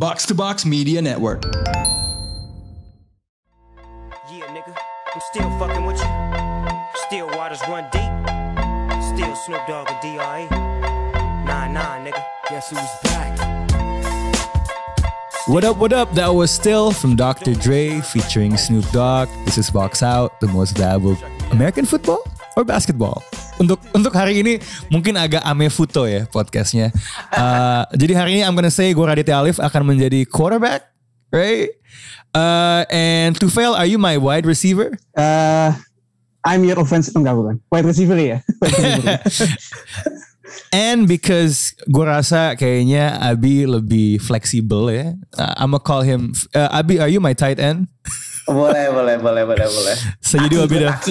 Box to Box Media Network. Yeah, nigga, I'm still fucking with you. Still waters run deep. Still Snoop Dogg and D.R.E. Nah, nah, nigga. Guess who's back? What up, what up? That was still from Dr. Dre featuring Snoop Dogg. This is Box Out, the most valuable American football or basketball. Untuk untuk hari ini mungkin agak ame foto ya podcastnya. Uh, jadi hari ini I'm gonna say gue Raditya Alif akan menjadi quarterback, right? Uh, and Tufail, are you my wide receiver? Uh, I'm your offensive enggak bukan. Wide receiver ya. Wide receiver. And because gue rasa kayaknya Abi lebih fleksibel ya. Uh, I'm gonna call him. Uh, Abi, are you my tight end? Boleh, boleh, boleh, boleh, boleh. So you do a bit of.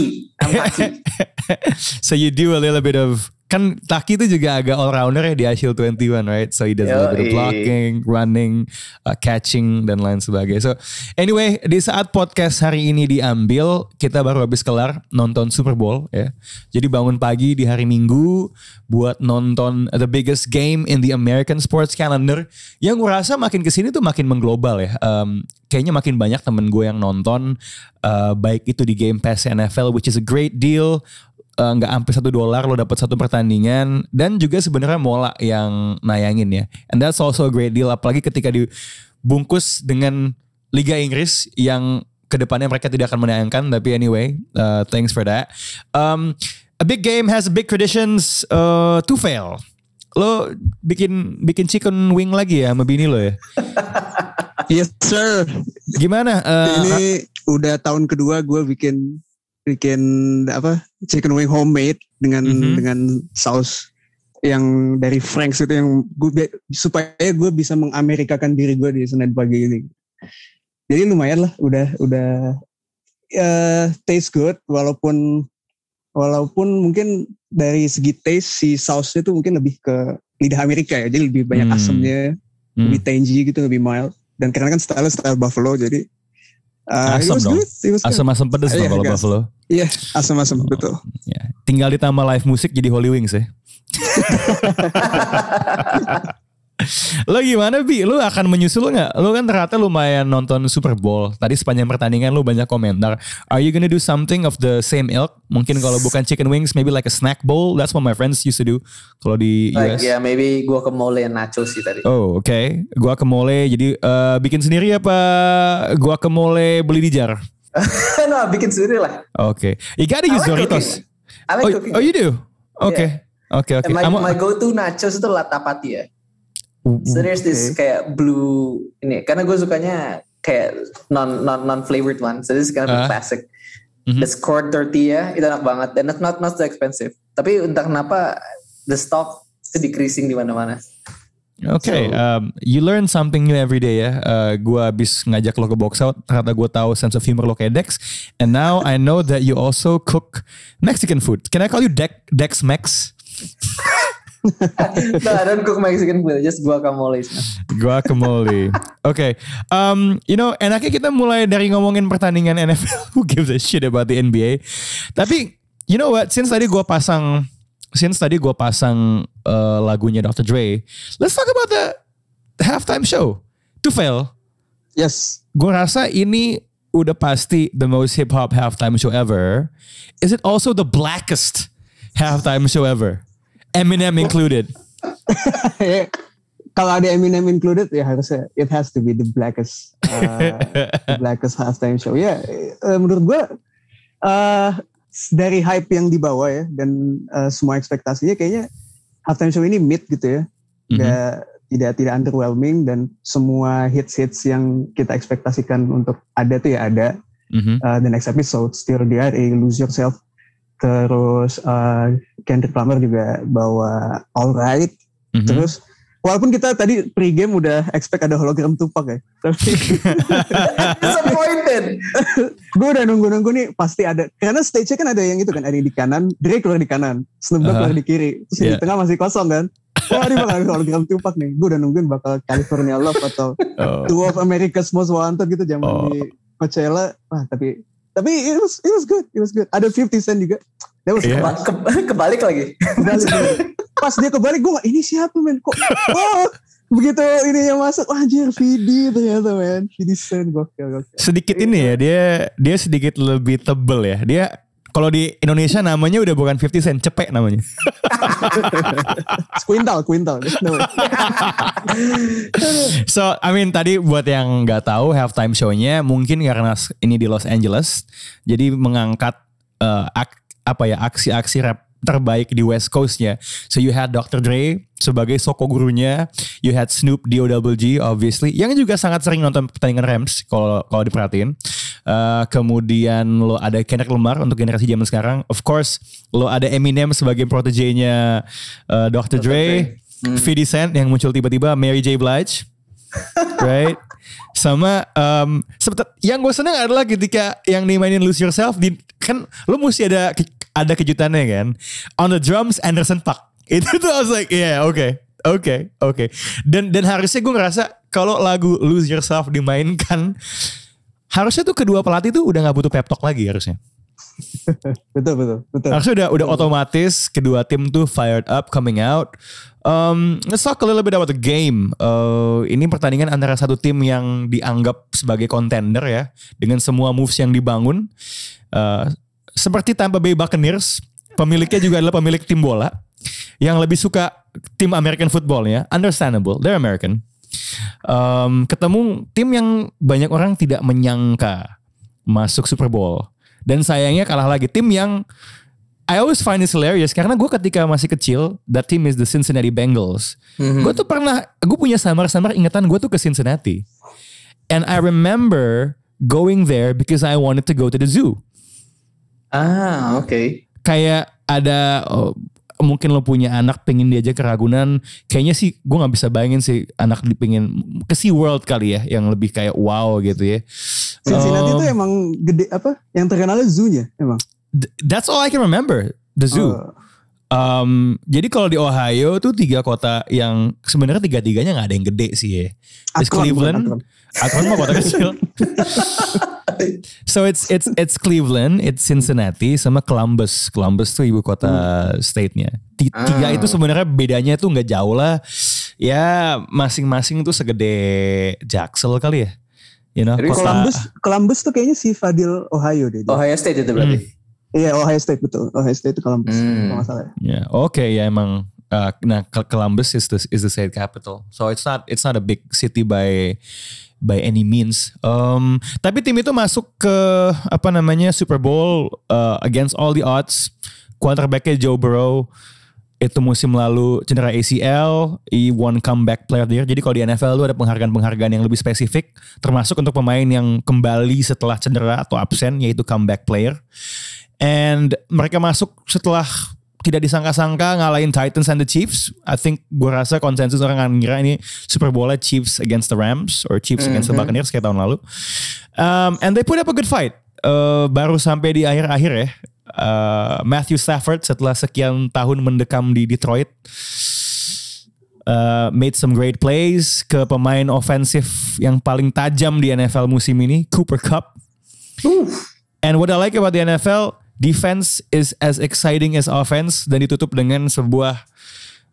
So you do a little bit of kan Taki itu juga agak all rounder ya di Ashil 21 right? So he does a little bit of blocking running uh, catching dan lain sebagainya. So anyway di saat podcast hari ini diambil kita baru habis kelar nonton Super Bowl ya. Jadi bangun pagi di hari Minggu buat nonton the biggest game in the American sports calendar. Yang gue rasa makin ke sini tuh makin mengglobal ya. Um, kayaknya makin banyak temen gue yang nonton uh, baik itu di Game Pass NFL which is a great deal uh, nggak sampai satu dolar lo dapat satu pertandingan. Dan juga sebenarnya Mola yang nayangin ya. And that's also a great deal. Apalagi ketika dibungkus dengan Liga Inggris yang ke depannya mereka tidak akan menayangkan. Tapi anyway uh, thanks for that. Um, a big game has big traditions uh, to fail. Lo bikin bikin chicken wing lagi ya sama bini lo ya? Yes sir. gimana? Uh, Ini udah tahun kedua gue bikin bikin apa chicken wing homemade dengan Mhm. dengan saus yang dari Frank's itu yang gue supaya gue bisa mengamerikakan diri gue di Senin pagi ini. Jadi lumayan lah, udah udah eh taste good walaupun walaupun mungkin dari segi taste si sausnya itu mungkin lebih ke lidah Amerika ya, jadi lebih banyak Hmm. asamnya, hmm. lebih tangy gitu, lebih mild. Dan karena kan style style buffalo jadi uh, Asam dong. asam-asam pedes Iya, dong kalau gas. Buffalo Iya, asam-asam betul. Ya, tinggal ditambah live musik jadi Holy Wings ya. lo gimana Bi? Lo akan menyusul nggak? Lo kan ternyata lumayan nonton Super Bowl. Tadi sepanjang pertandingan lo banyak komentar. Are you gonna do something of the same ilk? Mungkin kalau bukan chicken wings, maybe like a snack bowl. That's what my friends used to do. Kalau di Like, US. ya maybe guacamole and nachos sih tadi. Oh oke. Guacamole. Jadi eh, bikin sendiri apa guacamole beli di jar? no, bikin sendiri lah. Oke. You gotta use I like Doritos. cooking. I like Oh, cooking. oh you do? Oke. Oke oke. And my, I'm- my go-to nachos itu latapati ya. So there's this kayak blue ini karena gue sukanya kayak non non non flavored one. So this is kind of a classic. Mhm. This corn tortilla itu enak banget dan it's not not so expensive. Tapi entah kenapa the stock itu decreasing di mana-mana. Oke, So- um, you learn something new every day ya. Uh, gue abis ngajak lo ke box out, ternyata gue tahu sense of humor lo kayak Dex. And now I know that you also cook Mexican food. Can I call you Dex Dex Mex? no, I don't cook Mexican food, just guacamole. Guacamole. Oke, um, you know, enaknya kita mulai dari ngomongin pertandingan NFL. Who gives a shit about the NBA? Tapi, you know what? Since tadi gue pasang, since tadi gue pasang uh, lagunya Dr. Dre, let's talk about the halftime show. To fail. Yes. gue rasa ini udah pasti the most hip hop halftime show ever. Is it also the blackest halftime show ever? Eminem included. Kalau ada Eminem included ya harusnya it has to be the blackest uh, the blackest halftime show. Ya eh, menurut gue uh, dari hype yang dibawa ya dan uh, semua ekspektasinya kayaknya halftime show ini mid gitu ya. Nggak- tidak tidak underwhelming dan semua hits-hits yang kita ekspektasikan untuk ada tuh ya ada. Mhm. uh, the next episode Still DRA Lose Yourself terus uh, Kendrick Lamar juga bawa Alright Mhm. terus walaupun kita tadi pre-game udah expect ada hologram Tupac ya tapi Disappointed. gue udah nunggu-nunggu nih pasti ada karena stage-nya kan ada yang itu kan ada yang di kanan Drake keluar di kanan Snoop Dogg Uh-huh. keluar di kiri terus Yeah. di tengah masih kosong kan Wah ini bakal ada hologram Tupac nih Gue udah nungguin bakal California Love atau Oh. Two of America's Most Wanted gitu zaman Oh. di Coachella Wah tapi Tapi it was, it was good It was good Ada 50 Cent juga That was Yeah. Ke- kebalik lagi. Kebalik. Pas dia kebalik gue gak ini siapa men kok oh begitu ini yang masuk wah, anjir VD ternyata men VD Sen gokil gokil Sedikit ini ya, dia dia sedikit lebih tebel ya. Dia kalau di Indonesia namanya udah bukan 50 cent, cepek namanya. Quintal Quintal. So, I mean tadi buat yang nggak tahu halftime show-nya mungkin karena ini di Los Angeles, jadi mengangkat eh, ak- apa ya aksi-aksi rap terbaik di West Coast-nya. So you had Dr. Dre sebagai soko gurunya, you had Snoop D.O.G. obviously, yang juga sangat sering nonton pertandingan Rams kalau kalau diperhatiin. Eh, kemudian lo ada Kendrick Lamar untuk generasi zaman sekarang. Of course, lo ada Eminem sebagai protege-nya eh, Dr. Dre. 50 Cent yang muncul tiba-tiba, Mary J. Blige right? Sama um, yang gue seneng adalah ketika yang dimainin Lose Yourself di kan lu mesti ada ada kejutannya kan. On the drums Anderson Paak. Itu tuh I was like, yeah, oke. Oke, oke. Dan dan harusnya gue ngerasa kalau lagu Lose Yourself dimainkan harusnya tuh kedua pelatih tuh udah nggak butuh pep talk lagi harusnya. betul betul betul Harusnya udah udah otomatis kedua tim tuh fired up coming out. Um, let's talk a little bit about the game. Uh, ini pertandingan antara satu tim yang dianggap sebagai contender ya dengan semua moves yang dibangun. Uh, seperti Tampa Bay Buccaneers, pemiliknya juga adalah pemilik tim bola yang lebih suka tim American football ya. Understandable, they're American. Um, ketemu tim yang banyak orang tidak menyangka masuk Super Bowl. Dan sayangnya kalah lagi tim yang I always find this hilarious karena gue ketika masih kecil, that team is the Cincinnati Bengals. Gue tuh pernah, gue punya samar-samar ingatan gue tuh ke Cincinnati. And I remember going there because I wanted to go to the zoo. Ah, oke. Kayak ada oh, mungkin lo punya anak pengen diajak ke Ragunan, kayaknya sih gue nggak bisa bayangin sih anak dipingin ke Sea World kali ya, yang lebih kayak wow gitu ya. Cincinnati Um, itu emang gede apa yang terkenalnya zoo-nya emang th- that's all I can remember, the zoo. Oh. Um, jadi kalau di Ohio tuh tiga kota yang sebenarnya tiga-tiganya nggak ada yang gede sih ya. It's Akron, Cleveland, bukan Akron mah kota kecil. so it's it's it's Cleveland, it's Cincinnati, sama Columbus. Columbus tuh ibu kota state-nya. Ti- Tiga Ah. itu sebenarnya bedanya tuh nggak jauh lah. Ya masing-masing tuh segede Jaksel kali ya. You know, Jadi kota- Columbus Columbus tuh kayaknya si Fadil Ohio deh dia. Ohio State itu berarti. iya Ohio State betul Ohio State itu Columbus Hmm. kalau nggak salah ya. Ya, oke ya emang. uh, nah, Col- Columbus is the is the state capital, so it's not it's not a big city by by any means. Um, tapi tim itu masuk ke apa namanya Super Bowl uh, against all the odds. Quarterbacknya Joe Burrow itu musim lalu cedera ACL, he won comeback player year. Jadi kalau di NFL lu ada penghargaan-penghargaan yang lebih spesifik, termasuk untuk pemain yang kembali setelah cedera atau absen, yaitu comeback player. And mereka masuk setelah tidak disangka-sangka ngalahin Titans and the Chiefs. I think gue rasa konsensus orang akan ngira ini Super Bowl Chiefs against the Rams or Chiefs against the Buccaneers kayak tahun lalu. Um, and they put up a good fight. Uh, baru sampai di akhir-akhir ya. Uh, Matthew Stafford setelah sekian tahun mendekam di Detroit uh, made some great plays ke pemain ofensif yang paling tajam di NFL musim ini, Cooper Cup. And what I like about the NFL, defense is as exciting as offense dan ditutup dengan sebuah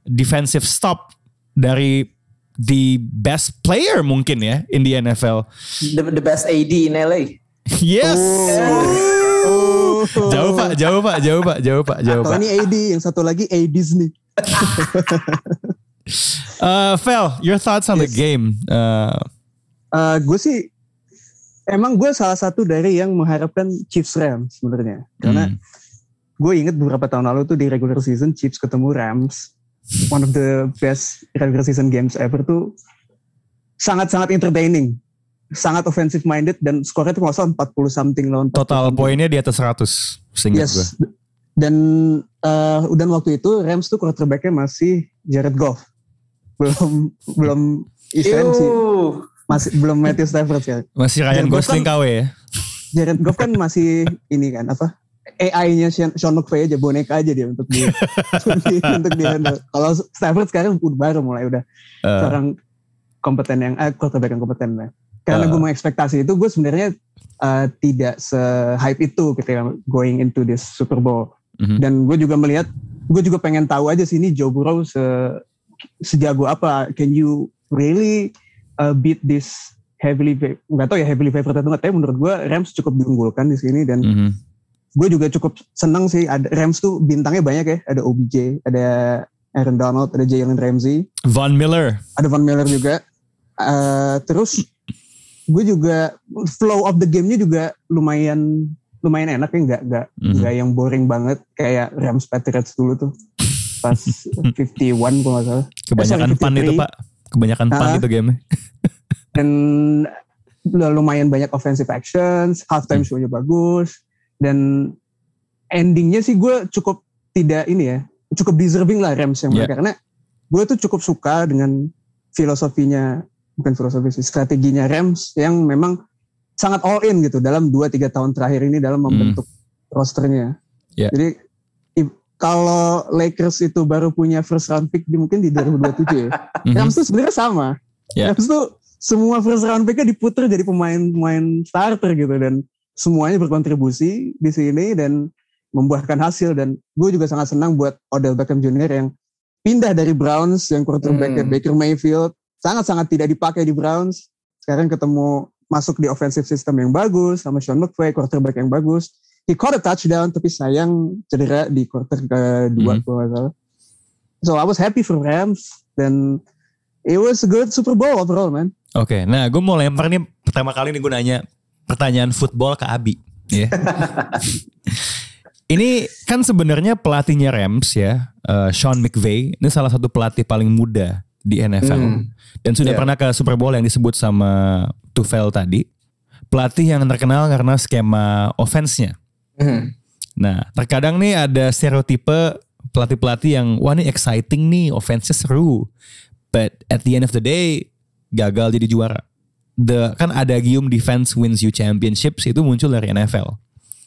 defensive stop dari the best player mungkin ya in the NFL. The, the best AD in LA. Yes. Jauh pak, jauh pak, jauh pak, jauh pak, jauh pak. ini AD yang satu lagi A Disney Uh, Fel, your thoughts on the Yes. game? Uh, Eh, gue sih emang gue salah satu dari yang mengharapkan Chiefs Rams sebenarnya. Karena Hmm. gue inget beberapa tahun lalu tuh di regular season Chiefs ketemu Rams. One of the best regular season games ever tuh sangat-sangat entertaining. Sangat offensive minded dan skornya tuh nggak salah 40 something lawan 40 total poinnya di atas 100 seingat gue. yes dan eh, dan waktu itu Rams tuh quarterbacknya masih Jared Goff. Belum belum Ew. Masih belum Matthew Stafford ya Masih Ryan Gosling kan- KW ya. Jared Goff kan masih ini kan apa AI-nya Sean McVay aja boneka aja dia untuk di untuk di, untuk di handle. Kalau Stafford sekarang udah baru mulai udah Uh, seorang kompeten yang eh, quarterback yang kompeten lah. Karena Uh. gue mengekspektasi itu gue sebenarnya eh, tidak se-hype itu ketika going into this Super Bowl. Mhm. Dan gue juga melihat gue juga pengen tahu aja sih ini Joe Burrow se sejago apa can you really uh, beat this heavily nggak tahu ya heavily favorite atau nggak tapi menurut gue Rams cukup diunggulkan di sini dan Mhm. gue juga cukup seneng sih ada Rams tuh bintangnya banyak ya ada OBJ ada Aaron Donald ada Jalen Ramsey Von Miller. ada Von Miller juga Eh, terus gue juga flow of the game-nya juga lumayan lumayan enak ya nggak nggak Mhm. nggak yang boring banget kayak Rams Patriots dulu tuh pas 51 kalau nggak salah Kebanyakan Eh, sorry, pan itu 53. pak. Kebanyakan pan Ah. itu game. dan lumayan banyak offensive actions, halftime Hmm. show-nya bagus, dan endingnya sih gue cukup tidak ini ya, cukup deserving lah Rams yang Yeah. mereka karena gue tuh cukup suka dengan filosofinya, bukan filosofi sih, strateginya Rams yang memang sangat all in gitu dalam 2-3 tahun terakhir ini dalam membentuk rosternya. Yeah. Jadi kalau Lakers itu baru punya first round pick di mungkin di 2027 ya. Mhm. Rams tuh sebenarnya sama. Ya. Rams tuh semua first round picknya diputer jadi pemain-pemain starter gitu dan semuanya berkontribusi di sini dan membuahkan hasil dan gue juga sangat senang buat Odell Beckham Jr. yang pindah dari Browns yang quarterbacknya Hmm. Baker Mayfield sangat-sangat tidak dipakai di Browns sekarang ketemu masuk di offensive system yang bagus sama Sean McVay quarterback yang bagus he caught a touchdown tapi sayang cedera di quarter kedua Hmm. kalau nggak salah so I was happy for Rams dan it was a good Super Bowl overall man Oke, nah gue mau lempar nih pertama kali nih gue nanya pertanyaan football ke Abi. Ya. ini kan sebenarnya pelatihnya Rams ya, eh, Sean McVay. Ini salah satu pelatih paling muda di NFL. Hmm. Dan sudah Iya. pernah ke Super Bowl yang disebut sama Tufel tadi. Pelatih yang terkenal karena skema offense-nya. Mhm. Nah, terkadang nih ada stereotipe pelatih-pelatih yang wah ini exciting nih, offense-nya seru. But at the end of the day gagal jadi juara. The kan ada gium defense wins you championships itu muncul dari NFL.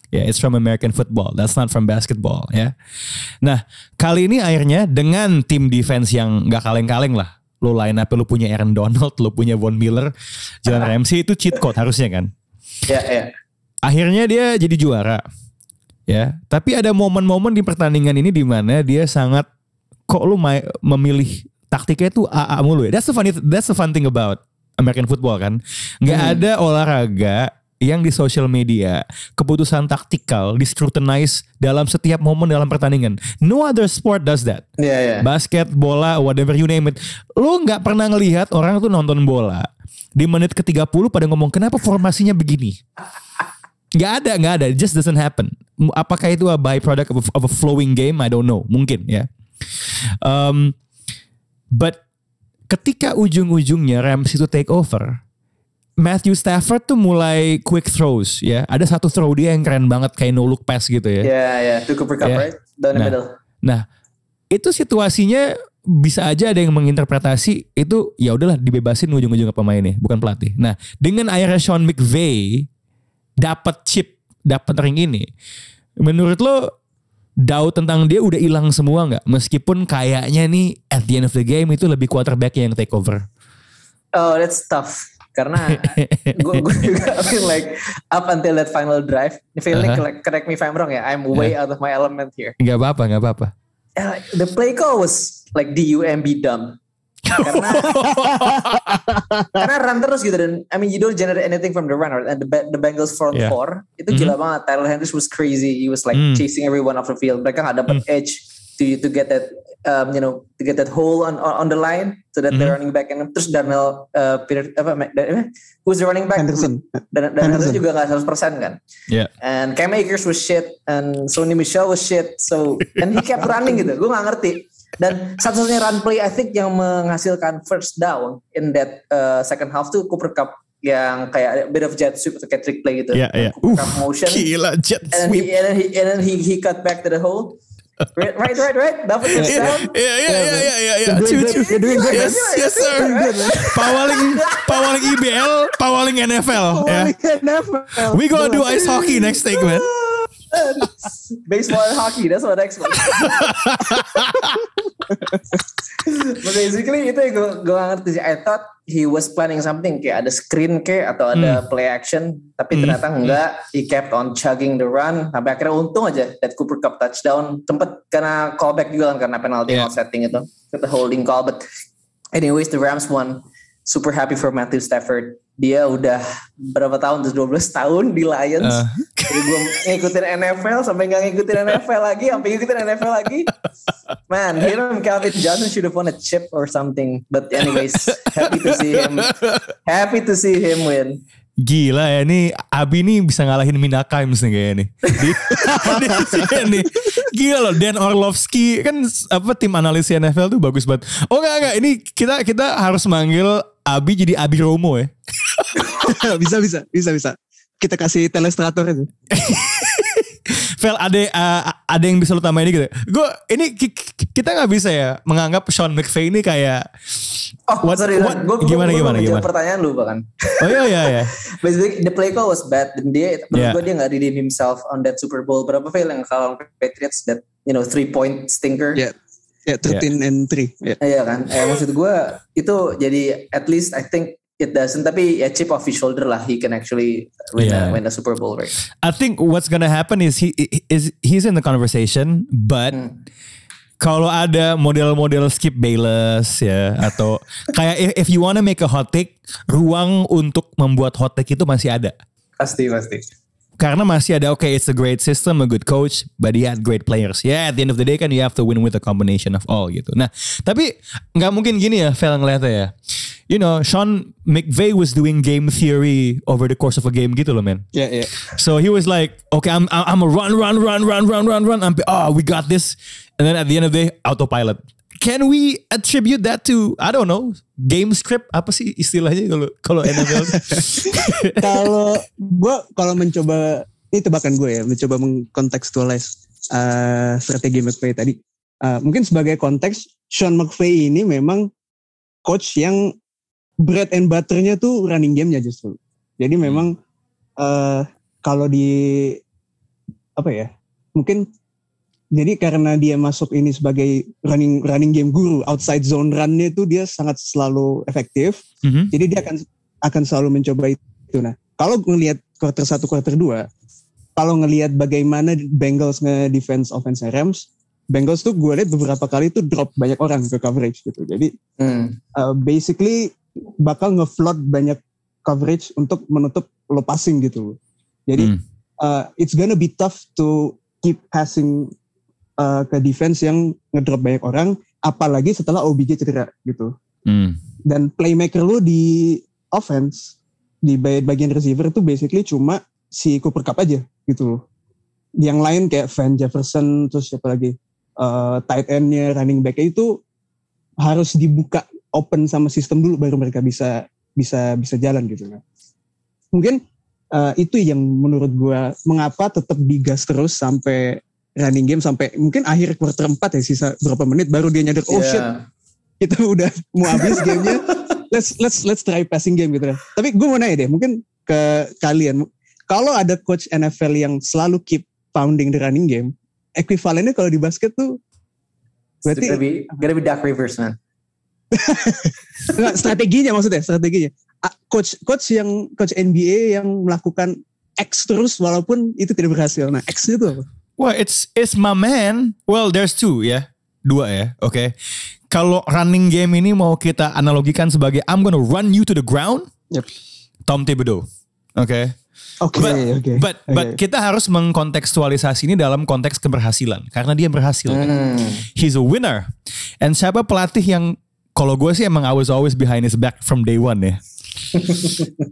Ya, it's from American football. That's not from basketball, ya. Nah, kali ini akhirnya dengan tim defense yang nggak kaleng-kaleng lah. Lo line up lo punya Aaron Donald, lo punya Von Miller, Jalen Ramsey itu cheat code harusnya kan Ya, ya. Akhirnya dia jadi juara ya tapi ada momen-momen di pertandingan ini di mana dia sangat kok lu memilih taktiknya itu AA mulu ya that's the funny that's the fun thing about American football kan nggak ada olahraga yang di social media keputusan taktikal di scrutinize dalam setiap momen dalam pertandingan no other sport does that Ya, ya. basket, bola, whatever you name it. Lu nggak pernah ngelihat orang tuh nonton bola di menit ke-30 pada ngomong kenapa formasinya begini? Nggak ada, nggak ada. It just doesn't happen. Apakah itu a byproduct of a, of a flowing game? I don't know. Mungkin ya. Um, but ketika ujung-ujungnya Rams itu take over, Matthew Stafford tuh mulai quick throws ya. Ada satu throw dia yang keren banget kayak no look pass gitu ya. Ya, ya. To Cooper Cup, Ya. right? Down the Nah. middle. Nah, itu situasinya bisa aja ada yang menginterpretasi itu ya udahlah dibebasin ujung-ujung ke pemainnya, bukan pelatih. Nah, dengan akhirnya Sean McVay dapat chip, dapat ring ini, menurut lo doubt tentang dia udah hilang semua nggak? Meskipun kayaknya nih at the end of the game itu lebih quarterback yang take over. Oh, that's tough. Karena gue juga I feel like up until that final drive, I feel like, Uh-huh. like correct me if I'm wrong ya, I'm way out of my element here. Nggak apa-apa, nggak apa-apa. Yeah, like, the play call was like DUMB dumb. Karena karena run terus gitu dan I mean you don't generate anything from the run right? and the the Bengals front Yeah. four itu gila banget. Tyler Hendricks was crazy. He was like Mm. chasing everyone off the field. Mereka nggak dapat edge to to get that um, you know to get that hole on on, on the line so that they're running back and terus Darnell uh, Peter apa who's the running back? Henderson. Dan dan Henderson. juga nggak 100% kan? Ya. and Cam Akers was shit and Sony Michelle was shit so and he kept running gitu. Gue nggak ngerti dan satu-satunya run play I think yang menghasilkan first down in that uh, second half tuh Cooper Cup yang kayak a bit of jet sweep atau kayak trick play gitu Ya, ya. Cooper Uh, Cup motion Gila jet and then he sweep. and then he and then he, he cut back to the hole right right right, right. dapat touchdown iya, iya, iya, iya. You're doing Cucu. good. You're doing good, Yes, yes, sir. Pawaling, pawaling IBL, pawaling NFL. Ya. NFL. We gonna do ice hockey next segment. baseball and hockey that's what next one But basically itu yang gue gue ngerti sih. I thought he was planning something kayak ada screen kayak atau ada play action, tapi ternyata enggak. He kept on chugging the run sampai akhirnya untung aja that Cooper Cup touchdown tempat karena callback juga kan karena penalty Yeah. yeah. setting itu, the holding call. But anyways, the Rams won. Super happy for Matthew Stafford. Dia udah berapa tahun? Terus 12 tahun di Lions. Uh. Jadi gue ngikutin NFL sampai nggak ngikutin NFL lagi, sampai ngikutin NFL lagi. Man, him and Calvin Johnson should have won a chip or something. But anyways, happy to see him. Happy to see him win. Gila ya nih Abi nih bisa ngalahin Mina Kimes nih kayaknya nih. Di, di sini nih. Gila loh Dan Orlovsky kan apa tim analis NFL tuh bagus banget. Oh enggak enggak ini kita kita harus manggil Abi jadi Abi Romo ya. bisa bisa bisa bisa. Kita kasih telestrator aja. Fel ada uh, ada yang bisa lu tambahin gitu. Gue ini ki- ki- kita nggak bisa ya menganggap Sean McVay ini kayak Oh, What- sorry, what- gue gimana, gue gimana, gimana? pertanyaan lu bahkan. oh iya iya iya. Basically, the play call was bad dan dia menurut Yeah. gue dia nggak redeem himself on that Super Bowl berapa fail yang kalau Patriots that you know three point stinker. Ya, ya 13 and 3. Ya. Iya kan, eh, maksud gue itu jadi at least I think it doesn't tapi ya chip off his shoulder lah he can actually win, Yeah. a, win a Super Bowl right. I think what's gonna happen is he is he's in the conversation, but Hmm. kalau ada model-model Skip Bayless ya atau kayak if, if you wanna make a hot take, ruang untuk membuat hot take itu masih ada. Pasti pasti. Karena masih ada okay, it's a great system, a good coach, but he had great players. Yeah, at the end of the day kan you have to win with a combination of all gitu. Nah, tapi nggak mungkin gini ya, Fel ngeliatnya ya. You know, Sean McVay was doing game theory over the course of a game gitu loh, man. Ya, ya. So he was like, okay, I'm I'm a run, run, run, run, run, run, run. I'm, oh, we got this. And then at the end of the day, autopilot. Can we attribute that to I don't know game script? Apa sih istilahnya kalau kalau NFL? kalau gue kalau mencoba ini tebakan gue ya mencoba mengkontekstualize uh, strategi McVay tadi. Uh, mungkin sebagai konteks Sean McVay ini memang coach yang bread and butternya tuh running gamenya justru. Jadi memang uh, kalau di apa ya mungkin jadi karena dia masuk ini sebagai running running game guru outside zone runnya itu dia sangat selalu efektif Mhm. jadi dia akan akan selalu mencoba itu. Nah, kalau ngelihat quarter satu quarter dua, kalau ngelihat bagaimana Bengals nge-defense offense Rams, Bengals tuh gue lihat beberapa kali tuh drop banyak orang ke coverage gitu. Jadi Hmm. uh, basically bakal nge-flood banyak coverage untuk menutup lo passing gitu. Jadi Hmm. uh, it's gonna be tough to keep passing uh, ke defense yang ngedrop banyak orang, apalagi setelah OBJ cedera gitu Hmm. dan playmaker lu di offense di bag- bagian receiver itu basically cuma si Cooper Cup aja gitu loh. Yang lain kayak Van Jefferson terus siapa lagi Eh, tight endnya running back itu harus dibuka open sama sistem dulu baru mereka bisa bisa bisa jalan gitu kan. Mungkin eh, itu yang menurut gua mengapa tetap digas terus sampai running game sampai mungkin akhir quarter 4 ya sisa berapa menit baru dia nyadar oh Yeah. shit kita udah mau habis gamenya let's let's let's try passing game gitu lah. tapi gue mau nanya deh mungkin ke kalian kalau ada coach NFL yang selalu keep pounding the running game ekuivalennya kalau di basket tuh It's gonna berarti be gonna be Dark Rivers man. enggak, strateginya maksudnya strateginya coach coach yang coach NBA yang melakukan X terus walaupun itu tidak berhasil nah X itu apa Well, it's it's my man. Well, there's two ya, dua ya. Oke. Kalau running game ini mau kita analogikan sebagai I'm gonna run you to the ground. Yep. Tom Thibodeau. Oke. oke But, oke but, but Oke. kita harus mengkontekstualisasi ini dalam konteks keberhasilan karena dia berhasil. kan. Hmm. He's a winner. And siapa pelatih yang kalau gue sih emang I was always behind his back from day one ya.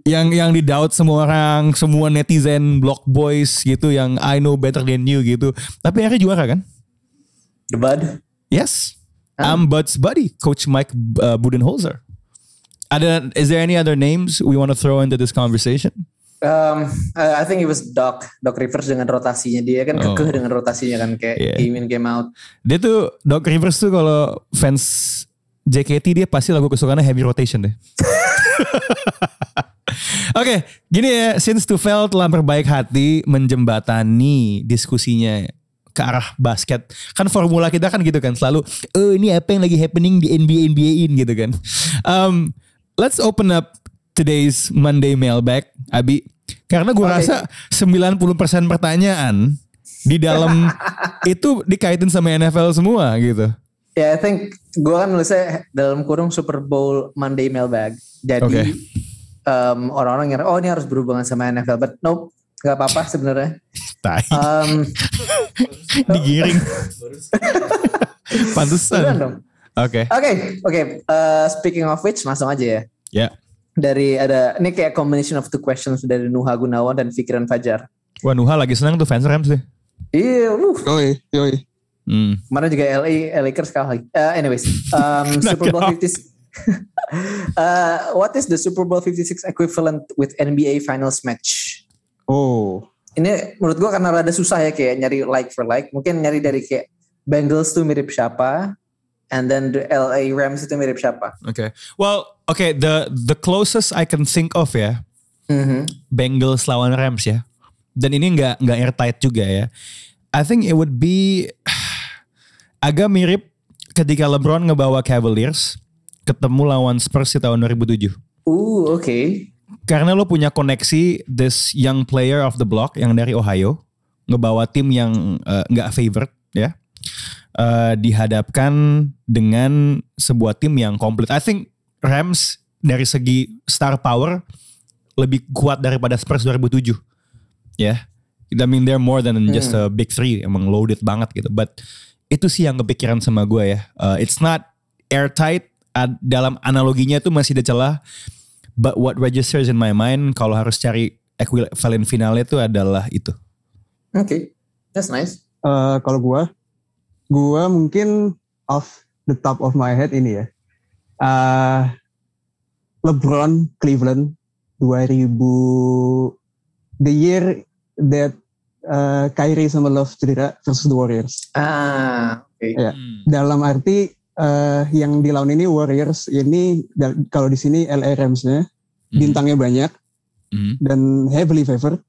Yang yang di doubt semua orang, semua netizen, block boys gitu yang I know better than you gitu. Tapi akhirnya juara kan? The Bud. Yes. I'm Bud's buddy, Coach Mike uh, Budenholzer. Ada, is there any other names we want to throw into this conversation? Um, I I think it was Doc, Doc Rivers dengan rotasinya dia kan Oh. kekeh dengan rotasinya kan kayak Yeah. game in game out. Dia tuh Doc Rivers tuh kalau fans JKT dia pasti lagu kesukaannya heavy rotation deh. Oke, gini ya, since Tufel telah berbaik hati menjembatani diskusinya ke arah basket. Kan formula kita kan gitu kan selalu, oh ini apa yang lagi happening di NBA NBA in gitu kan. Um, let's open up today's Monday mailbag, Abi. Karena gue Oke. rasa 90% pertanyaan di dalam itu dikaitin sama NFL semua gitu. Ya, I think gue kan nulisnya dalam kurung Super Bowl Monday mailbag. Jadi Oke. um, orang-orang ngira, oh ini harus berhubungan sama NFL, but nope, nggak apa-apa sebenarnya. Tai. Um, Digiring. Pantesan. dong. Oke. Oke, oke. Uh, speaking of which, langsung aja ya. Ya. Dari ada ini kayak combination of two questions dari Nuha Gunawan dan Fikiran Fajar. Wah Nuha lagi senang tuh fans Rams deh. Iya, uh, Yoi, yoi. Hmm. Kemarin juga LA, LA Lakers kalah lagi. Uh, anyways, um, Super Bowl 56. uh, what is the Super Bowl 56 equivalent with NBA Finals match? Oh. Ini menurut gua karena rada susah ya kayak nyari like for like. Mungkin nyari dari kayak Bengals tuh mirip siapa, and then the LA Rams itu mirip siapa. Oke. Well, okay. The the closest I can think of ya, Mhm. Bengals lawan Rams ya. Dan ini nggak nggak airtight juga ya. I think it would be agak mirip ketika LeBron ngebawa Cavaliers ketemu lawan Spurs di tahun 2007. Uh, oke. Karena lo punya koneksi this young player of the block yang dari Ohio ngebawa tim yang eh, nggak favored ya. Eh, dihadapkan dengan sebuah tim yang komplit. I think Rams dari segi star power lebih kuat daripada Spurs 2007. Ya. I mean they're more than just a big three. Emang loaded banget gitu. But itu sih yang kepikiran sama gue ya. Uh, it's not airtight. Ad- dalam analoginya itu masih ada celah. But what registers in my mind kalau harus cari equivalent finalnya itu adalah itu. Oke. That's nice. Eh, kalau gua, gua mungkin off the top of my head ini ya. Eh, LeBron Cleveland 2000 the year that eh, Kyrie sama Love cedera versus the Warriors. Ah, oke. Ya. Dalam arti eh, yang di lawan ini Warriors ini kalau di sini LA Rams-nya Hmm. bintangnya banyak Mhm. dan heavily favored.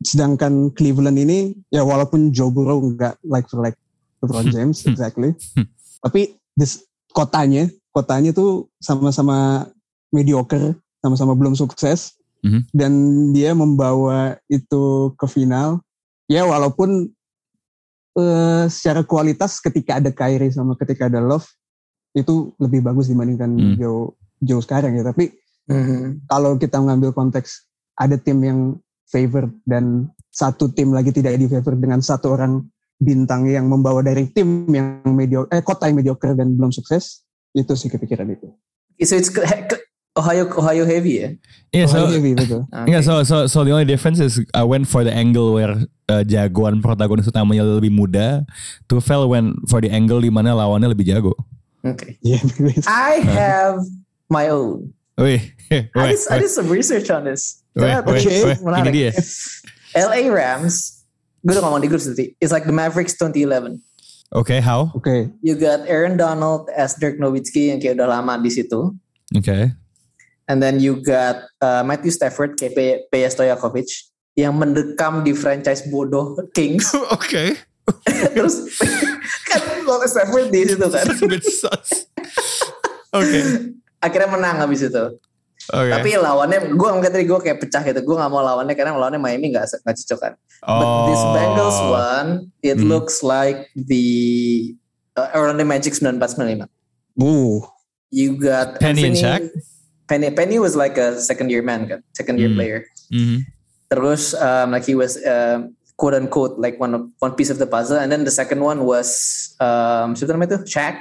Sedangkan Cleveland ini ya walaupun Joe Burrow nggak like for like LeBron James exactly, tapi this kotanya kotanya tuh sama-sama mediocre, sama-sama belum sukses Mhm. dan dia membawa itu ke final. Ya walaupun eh, secara kualitas ketika ada Kyrie sama ketika ada Love itu lebih bagus dibandingkan Hmm. Joe Joe sekarang ya. Tapi Mhm. kalau kita mengambil konteks ada tim yang favor dan satu tim lagi tidak di favor dengan satu orang bintang yang membawa dari tim yang mediocre eh kota yang mediocre dan belum sukses itu sih kepikiran itu. So it's Ohio Ohio heavy ya. Yeah, so heavy, betul. Oke. Yeah, so so so the only difference is I went for the angle where uh, jagoan protagonis utamanya lebih muda. To fell when for the angle di mana lawannya lebih jago. Oke. Iya, I have my own. Wih, I did, I did some research on this. wih, Ternyata wih, ini dia. LA Rams, gue udah ngomong di grup tadi. It's like the Mavericks 2011. Okay, how? Oke. You got Aaron Donald as Dirk Nowitzki yang kayak udah lama di situ. Okay. And then you got uh, Matthew Stafford kayak P- Peja Stojakovic yang mendekam di franchise bodoh Kings. okay. Terus kan Matthew Stafford di situ kan. Sus. Okay. Akhirnya menang habis itu. Okay. Tapi lawannya, gue ngeliat tadi gue kayak pecah gitu. Gue gak mau lawannya karena lawannya Miami gak, gak cocok kan. But this Bengals one, it Hmm. looks like the uh, Orlando Magic 94-95. Uh, You got Penny and Anthony- Shaq? Penny, Penny was like a second year man kan, second year Hmm. player. Mhm. Terus um, like he was um, quote unquote like one of, one piece of the puzzle, and then the second one was um, siapa namanya itu Shaq.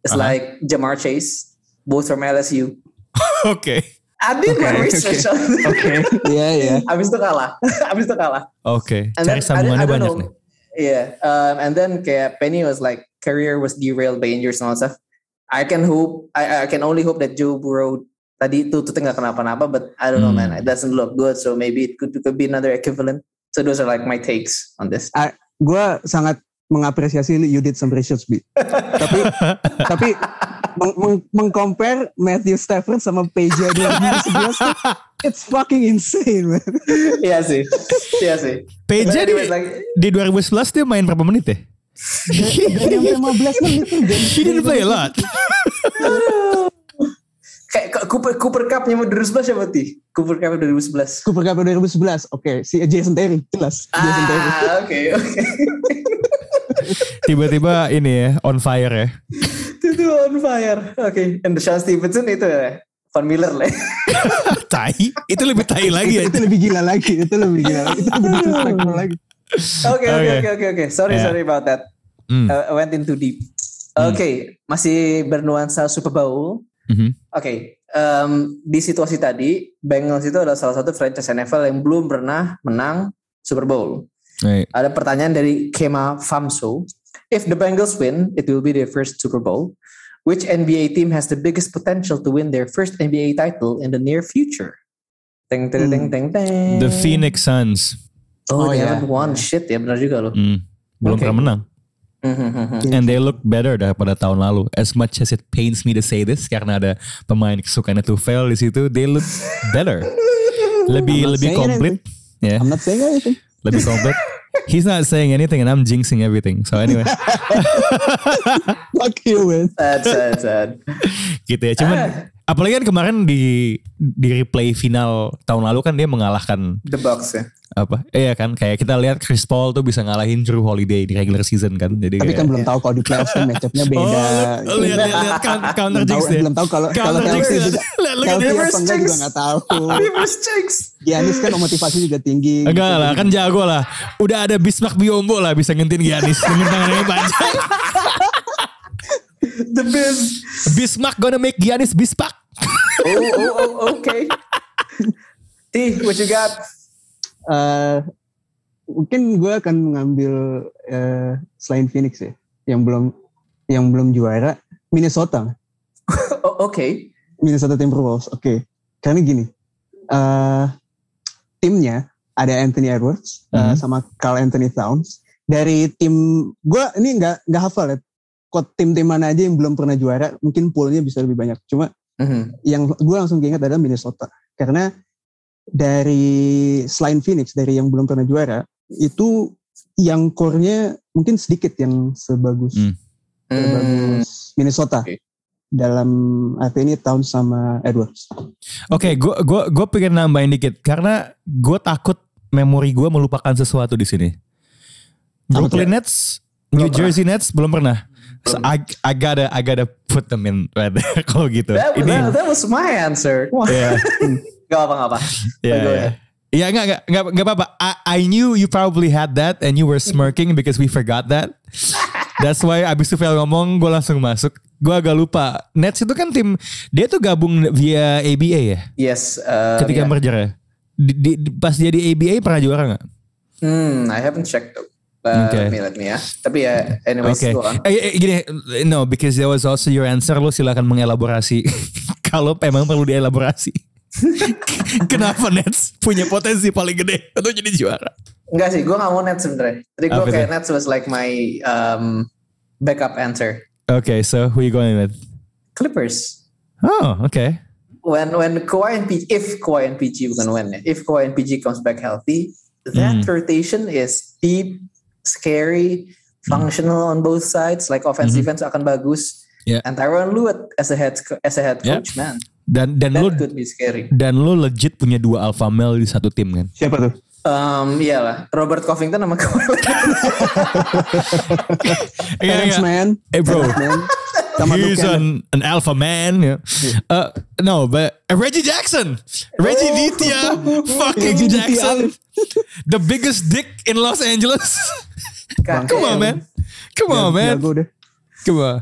It's Uh-huh. like Jamar Chase, both from LSU. Okay. I did my Okay, research on that. Oke. Iya, iya. Abis itu kalah, abis itu kalah. Okay. And Cari then, sambungannya I, I don't banyak know. nih. Yeah, um, and then kayak Penny was like career was derailed by injuries and all that stuff. I can hope, I, I can only hope that Joe Burrow tadi itu tuh nggak kenapa-napa, but I don't know Hmm. man, it doesn't look good. So maybe it could, it could be another equivalent. So those are like my takes on this. Gue sangat mengapresiasi you did some research, Bi. tapi tapi meng, meng, mengcompare Matthew Stafford sama Peja 2011 tuh, it's fucking insane, man. Iya sih, iya sih. PJ But di, di 2011 dia main berapa menit ya? Nyampe 15 menit. He didn't play a lot. kayak Cooper Cooper Cup nya 2011 siapa ti? Cooper Cup 2011. Cooper Cup 2011. Oke, si Jason Terry jelas. Jason Terry. Ah, oke oke. Tiba-tiba ini ya on fire ya. itu on fire. Oke, and Sean Stevenson itu ya. Von Miller lah. tai. Itu lebih tai lagi ya. itu lebih gila lagi. Itu lebih gila lagi. Itu lebih lagi. Oke, oke, Oke. oke, oke. Sorry, Yeah. sorry about that. Hmm. Uh, I went in too deep. Oke, masih bernuansa Super Bowl. Mhm. Oke, em, di situasi tadi, Bengals itu adalah salah satu franchise NFL yang belum pernah menang Super Bowl. Right. Ada pertanyaan dari Kema Famso. If the Bengals win, it will be their first Super Bowl. Which NBA team has the biggest potential to win their first NBA title in the near future? Teng teng teng teng teng. The Phoenix Suns. Oh, Oh, they yeah. haven't won shit ya, benar juga loh. Hmm. Belum Oke. pernah menang. Mhm. And they look better daripada tahun lalu. As much as it pains me to say this karena ada pemain kesukaannya tuh fail di situ, they look better. Lebih I'm not lebih saying komplit. Ya, I'm not saying anything. lebih komplit. He's not saying anything and I'm jinxing everything. So anyway, Fuck you, man. Sad, sad, sad. gitu ya. Cuman apalagi kan kemarin di di replay final tahun lalu kan dia mengalahkan The Bucks ya. apa? Iya kan kayak kita lihat Chris Paul tuh bisa ngalahin Drew Holiday di regular season kan. Jadi Tapi kayak, kan belum tahu kalau di playoffs kan matchupnya beda. Oh, lihat lihat lihat counter, jinx deh. belum tahu kalau kalau jinx juga Lihat, apa enggak juga nggak tahu. Reverse jinx. Giannis kan motivasi juga tinggi. Enggak gitu. lah, kan jago lah. Udah ada Bismarck Biombo lah bisa ngentin Giannis dengan tangannya panjang. The Biz. Bismarck gonna make Giannis Bispak. Oh, oh, oh, okay. T, what you got? Eh, mungkin gue akan mengambil eh, selain Phoenix ya, yang belum yang belum juara Minnesota, Oh, okay. Minnesota Timberwolves. Oke, karena gini, eh timnya ada Anthony Edwards eh, Mhm. sama Carl Anthony Towns. Dari tim gue ini nggak nggak hafal ya, kok tim-tim mana aja yang belum pernah juara, mungkin poolnya bisa lebih banyak. Cuma Mhm. yang gue langsung ingat adalah Minnesota karena dari selain Phoenix dari yang belum pernah juara itu yang core-nya mungkin sedikit yang sebagus Hmm. sebagus Minnesota Oke. dalam arti ini tahun sama Edwards. Oke, gue gua gua pengen nambahin dikit karena gue takut memori gue melupakan sesuatu di sini. Brooklyn Nets, New Jersey Nets belum pernah. So I, I gotta I gotta put them in right there kalau gitu. That, Ini that, that was my answer. Ya Gak apa gak apa. Go ya. ahead. Ya nggak nggak nggak nggak apa-apa. I, I knew you probably had that and you were smirking because we forgot that. That's why abis itu Fel ngomong gue langsung masuk. Gue agak lupa. Nets itu kan tim dia tuh gabung via ABA ya. Yes. Uh, ketika yeah. merger ya. Di, di- di- pas dia di ABA pernah juara nggak? Hmm, I haven't checked though. Uh, Okay. Ya. Tapi ya, anyways, go on. Eh, eh, gini, no, because there was also your answer. Lo silakan mengelaborasi. Kalau emang perlu dielaborasi. Kenapa Nets punya potensi paling gede untuk jadi juara? Enggak sih, gue gak mau Nets sebenernya. Tadi gue kayak? Nets was like my um, backup answer. Okay, so who you going with? Clippers. Oh, okay. when when Kawhi and PG, if Kawhi and PG bukan when if Kawhi and PG comes back healthy, that Hmm. rotation is deep, scary, functional on both sides. Like offense Mhm. defense akan bagus. Yeah. And Tyron Lue as a head as a head Yeah. coach, man, Dan dan that lo could be scary. dan lo legit punya dua alpha male di satu tim kan? Siapa tuh? Um, iyalah, Robert Covington sama Kawhi. Iya, Terrence iya. Man. Eh bro, he's an, an alpha man. Yeah. Uh, no, but uh, Reggie Jackson, Reggie Ditya, fucking. Jackson, the biggest dick in Los Angeles. God Come on, man. Come on, man. Jago deh. Come on.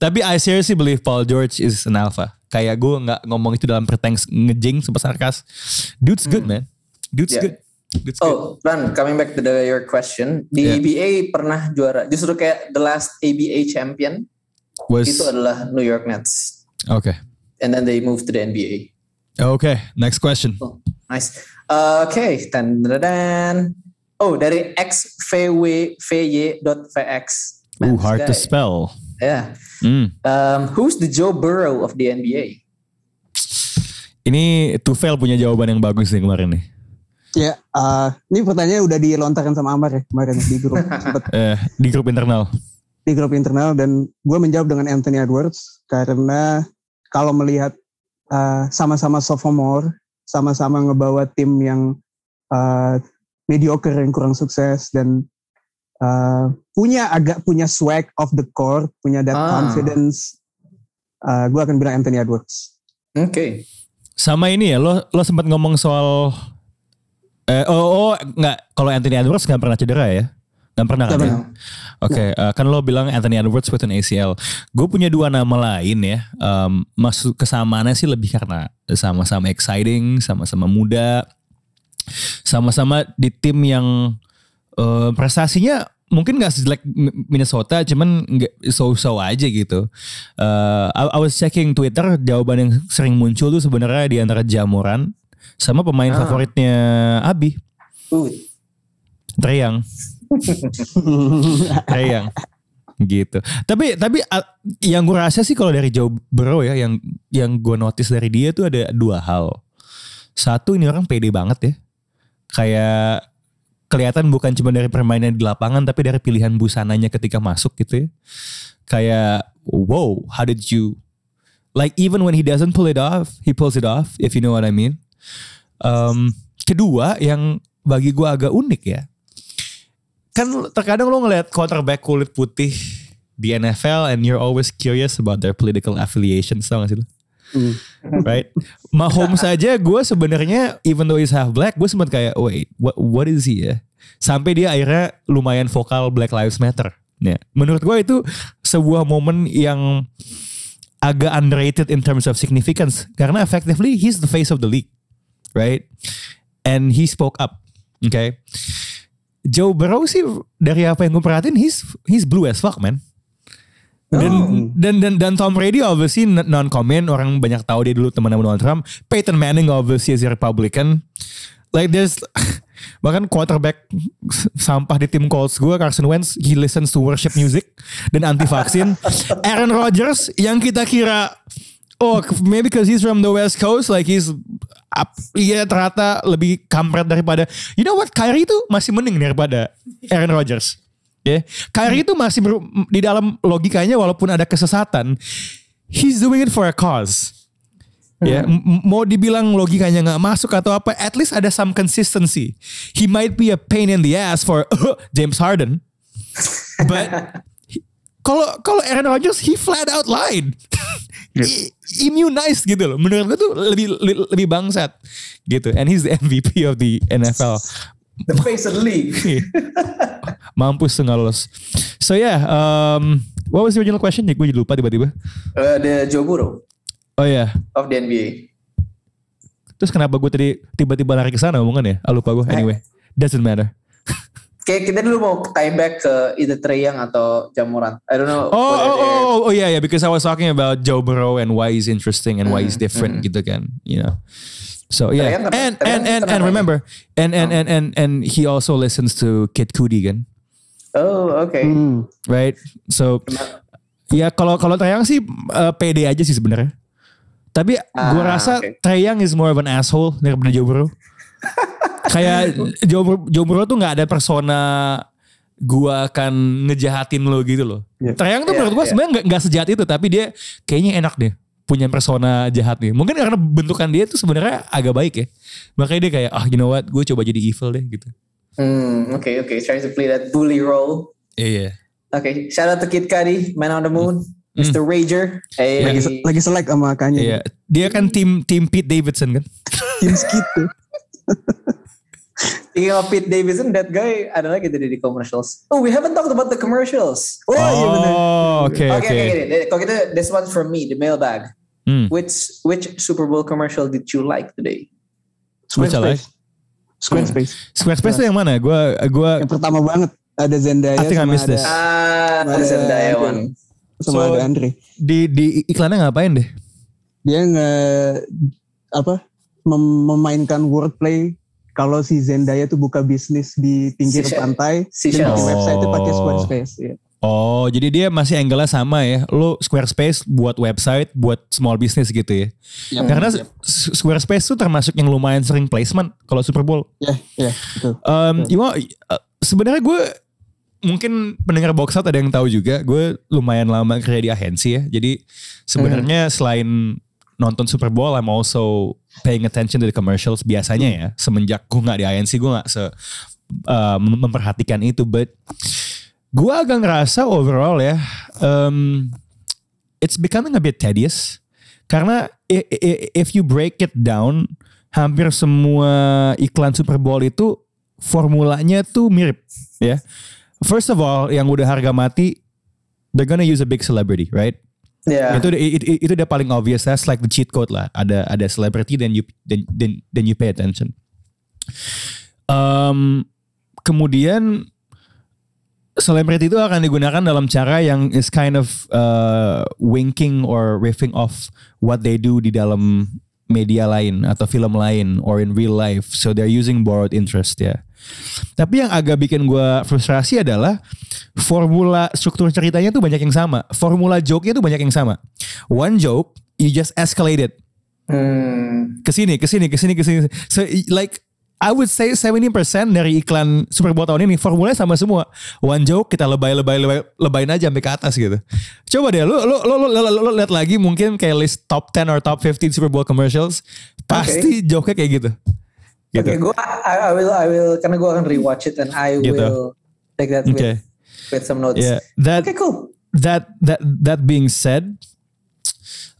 Tapi I seriously believe Paul George is an alpha. Kayak gue nggak ngomong itu dalam pretense ngejing super sarkas. Dude's good, man. Dude's Yeah. good. Dude's good. Oh, Ran, coming back to the, your question, di Yeah. ABA pernah juara. Justru kayak the last ABA champion Was itu adalah New York Nets, okay. and then they moved to the NBA. Okay. Next question. Oh, nice. Uh, Oke, dan dan dan. Oh, dari xvw.vy.vx. Ooh, hard to spell. Yeah. Hmm. Um, who's the Joe Burrow of the NBA? Ini Tufel punya jawaban yang bagus nih kemarin nih. Ya, eh, ini pertanyaannya udah dilontarkan sama Amar ya kemarin di grup Eh, di grup internal. di grup internal dan gue menjawab dengan Anthony Edwards karena kalau melihat eh, sama-sama sophomore, sama-sama ngebawa tim yang eh, mediocre yang kurang sukses dan uh, punya agak punya swag of the court, punya that Ah. confidence. Uh, gue akan bilang Anthony Edwards. Oke. Sama ini ya, lo lo sempat ngomong soal eh, oh, oh nggak kalau Anthony Edwards nggak pernah cedera ya? Nggak pernah kan? Ya? Oke, eh, kan lo bilang Anthony Edwards with an ACL. Gue punya dua nama lain ya. Um, masuk kesamaannya sih lebih karena sama-sama exciting, sama-sama muda, sama-sama di tim yang eh, prestasinya mungkin gak sejelek Minnesota, cuman nggak so-so aja gitu. Eh, I, I was checking Twitter, jawaban yang sering muncul tuh sebenarnya di antara Jamoran sama pemain Ah. favoritnya Abi, Uh, Treyang. Treyang. gitu. Tapi tapi uh, yang gue rasa sih kalau dari Joe Burrow ya yang yang gue notice dari dia tuh ada dua hal. Satu ini orang pede banget ya. Kayak kelihatan bukan cuma dari permainan di lapangan tapi dari pilihan busananya ketika masuk gitu ya. Kayak wow, how did you like even when he doesn't pull it off, he pulls it off if you know what I mean. Um, kedua yang bagi gue agak unik ya kan terkadang lo ngeliat quarterback kulit putih di NFL and you're always curious about their political affiliations tau gak sih lo? Hmm. Right? Mahomes aja gue sebenarnya even though he's half black gue sempat kayak wait what, what is he ya? Sampai dia akhirnya lumayan vokal Black Lives Matter. Ya, menurut gue itu sebuah momen yang agak underrated in terms of significance karena effectively he's the face of the league, right? And he spoke up, okay? Joe Burrow sih dari apa yang gue perhatiin he's he's blue as fuck man. Dan, dan dan dan Tom Brady obviously non comment orang banyak tahu dia dulu teman sama Donald Trump. Peyton Manning obviously is a Republican. Like there's bahkan quarterback sampah di tim Colts gue Carson Wentz he listens to worship music dan anti vaksin. Aaron Rodgers yang kita kira oh maybe because he's from the West Coast like he's up, iya ternyata lebih kampret daripada you know what Kyrie itu masih mending daripada Aaron Rodgers. Ya, Kyrie itu masih ber- di dalam logikanya walaupun ada kesesatan, he's doing it for a cause. Ya, m- m- mau dibilang logikanya nggak masuk atau apa, at least ada some consistency. He might be a pain in the ass for James Harden, but kalau kalau Aaron Rodgers, he flat out lied. I- Immunized gitu loh. Menurut gue tuh lebih, lebih bangsat gitu. And he's the MVP of the NFL. The face of the league. Mampus tuh lolos. So yeah, um, what was the original question? Gue jadi lupa tiba-tiba. Uh, the Joe Burrow Oh ya, of the NBA. terus kenapa gue tadi tiba-tiba lari ke sana omongan ya? Ah, lupa gue. Anyway, doesn't matter. Kayak kita dulu mau tie back ke either Trey Young atau Jamoran. I don't know. Oh, oh, they're- oh, oh, yeah, yeah. Because I was talking about Joe Burrow and why he's interesting and why he's different gitu kan, you know. So yeah, and and and and kenapa remember, and and and and and he also listens to Kid Cudi kan, Oh, oke. Hmm. right? So ya kalau kalau Treyang sih uh, pede aja sih sebenarnya. Tapi gue Ah, rasa oke. Treyang is more of an asshole daripada Burrow. Kayak Joe Burrow tuh nggak ada persona gua akan ngejahatin lo gitu loh. Iya. Treyang tuh Iya, menurut gua iya. sebenarnya nggak nggak sejahat itu, tapi dia kayaknya enak deh punya persona jahat nih. Mungkin karena bentukan dia tuh sebenarnya agak baik ya. Makanya dia kayak ah you know what, gue coba jadi evil deh gitu. Hmm, oke oke. Trying to play that bully role. Iya. Oke, shout out to Kid Cudi, Man on the Moon, Mr. Rager. Hey, Lagi, lagi selek sama Kanye. Iya. Dia kan tim tim Pete Davidson kan. Tim skit tuh. Speaking of Pete Davidson, that guy ada lagi tadi di commercials. Oh, we haven't talked about the commercials. Oh, iya benar. Oh, oke Oke, oke. oke, oke. Kalau gitu, this one's from me, the mailbag. Hmm. Which which Super Bowl commercial did you like today? Which I like. Squarespace. Squarespace tuh yang mana? Gua gua Yang pertama banget ada Zendaya I think I sama missed ada, this. Ah, Ada Zendaya one. sama So- ada Andre. di di iklannya ngapain deh? Dia nge apa mem- memainkan wordplay kalau si Zendaya tuh buka bisnis di pinggir Seashell. pantai Seashell. dan bikin website itu pakai Oh. Squarespace ya. Oh, jadi dia masih angle-nya sama ya. Lo Squarespace buat website, buat small business gitu ya. Yap. Karena S- Squarespace tuh termasuk yang lumayan sering placement kalau Super Bowl. Ya, ya, betul. Um, Iwa, uh, sebenarnya gue mungkin pendengar box out ada yang tahu juga. Gue lumayan lama kerja di agensi ya. Jadi sebenarnya selain nonton Super Bowl, I'm also paying attention to the commercials biasanya ya. Semenjak gue nggak di agensi, gue nggak se uh, mem- memperhatikan itu. But Gua agak ngerasa overall ya, um, it's becoming a bit tedious. Karena if you break it down, hampir semua iklan Super Bowl itu formulanya tuh mirip, ya. First of all, yang udah harga mati, they're gonna use a big celebrity, right? Ya. Itu it- it- itu udah paling obvious. That's like the cheat code lah. Ada ada celebrity then you then then, then you pay attention. Um, kemudian celebrity itu akan digunakan dalam cara yang is kind of uh, winking or riffing off what they do di dalam media lain atau film lain or in real life. So they're using borrowed interest ya. Tapi yang agak bikin gue frustrasi adalah formula struktur ceritanya tuh banyak yang sama. Formula joke-nya tuh banyak yang sama. One joke, you just escalate it Hmm. ke sini, ke sini, ke sini, ke sini. So like I would say 70% dari iklan Super Bowl tahun ini formulanya sama semua. One joke kita lebay lebay lebay lebayin aja sampai ke atas gitu. Coba deh lu lu lu, lu, lu, lu, lu lihat lagi mungkin kayak list top 10 or top 15 Super Bowl commercials pasti joke-nya kayak gitu. Gitu. Oke, gua I, I will I will karena gua akan rewatch it and I Gitu. will take that with, Okay. with some notes. Yeah, that Oke, cool. that that that being said,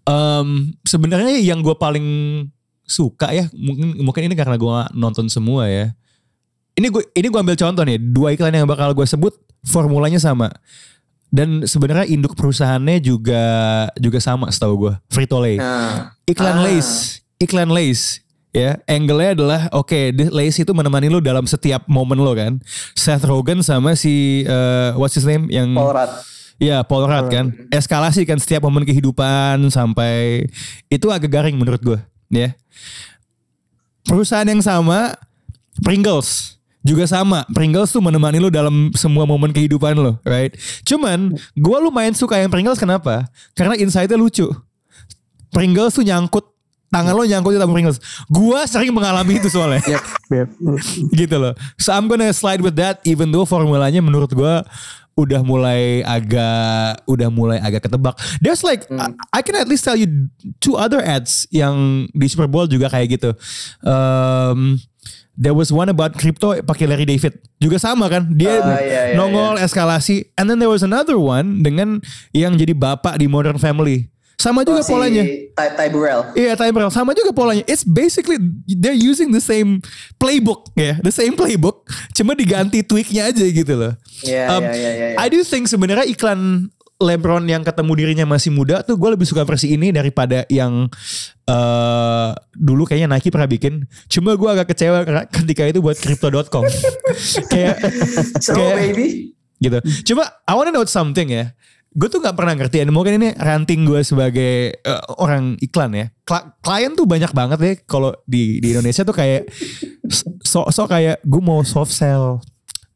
um, sebenarnya yang gue paling suka ya mungkin mungkin ini karena gue nonton semua ya. Ini gue ini gue ambil contoh nih dua iklan yang bakal gue sebut formulanya sama dan sebenarnya induk perusahaannya juga juga sama setahu gue Frito Lay. Nah, Iklan Ah. Lays, iklan Lays ya angle-nya adalah oke di- Lays itu menemani lu dalam setiap momen lo kan. Seth Rogen sama si uh, what's his name yang Paul Rudd. Iya Paul Rudd kan. Eskalasi kan setiap momen kehidupan sampai itu agak garing menurut gue ya. Perusahaan yang sama Pringles juga sama. Pringles tuh menemani lo dalam semua momen kehidupan lo right? Cuman gue lumayan suka yang Pringles kenapa? Karena insightnya lucu. Pringles tuh nyangkut tangan lo nyangkut di dalam Pringles gue sering mengalami itu soalnya Yep, yep. gitu loh. So I'm gonna slide with that even though formulanya menurut gua udah mulai agak udah mulai agak ketebak. There's like I, I can at least tell you two other ads yang di Super Bowl juga kayak gitu. Um, there was one about crypto pakai Larry David juga sama kan dia Ah, iya, iya, nongol eskalasi and then there was another one dengan yang jadi bapak di Modern Family sama juga Oh, si polanya Ty, Ty Burrell. Iya timer sama juga polanya. It's basically they're using the same playbook ya, the same playbook, cuma diganti tweaknya aja gitu loh. Iya, Um, iya, iya, iya, iya. I do think sebenarnya iklan LeBron yang ketemu dirinya masih muda tuh gue lebih suka versi ini daripada yang eh dulu kayaknya Nike pernah bikin. Cuma gue agak kecewa ketika itu buat crypto.com. kayak So kayak- baby. gitu. Cuma I wanna note something ya. Gue tuh nggak pernah ngerti. Mungkin ini ranting gue sebagai eh, orang iklan ya. Kla- klien tuh banyak banget deh. Kalau di di Indonesia tuh kayak so so kayak gue mau soft sell,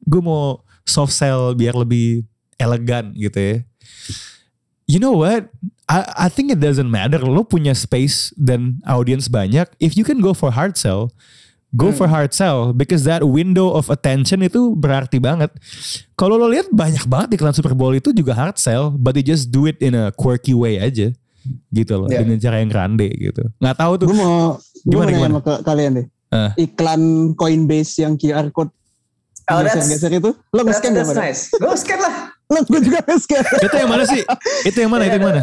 gue mau soft sell biar lebih elegan gitu ya. You know what? I, I think it doesn't matter. Lo punya space dan audience banyak. If you can go for hard sell, go for hard sell because that window of attention itu berarti banget. Kalau lo lihat banyak banget iklan Super Bowl itu juga hard sell, but they just do it in a quirky way aja, gitu loh, Yeah. dengan cara yang grande gitu. Nggak tahu tuh. Gue mau Gimana, gimana? sama ke- kalian deh. Ah. Iklan Coinbase yang QR code Oh, that's, geser-geser itu, lo nge-scan gak nice. Gue scan lah. Lo gue juga nge-scan. Itu yang mana sih? Itu yang mana? Itu yang mana?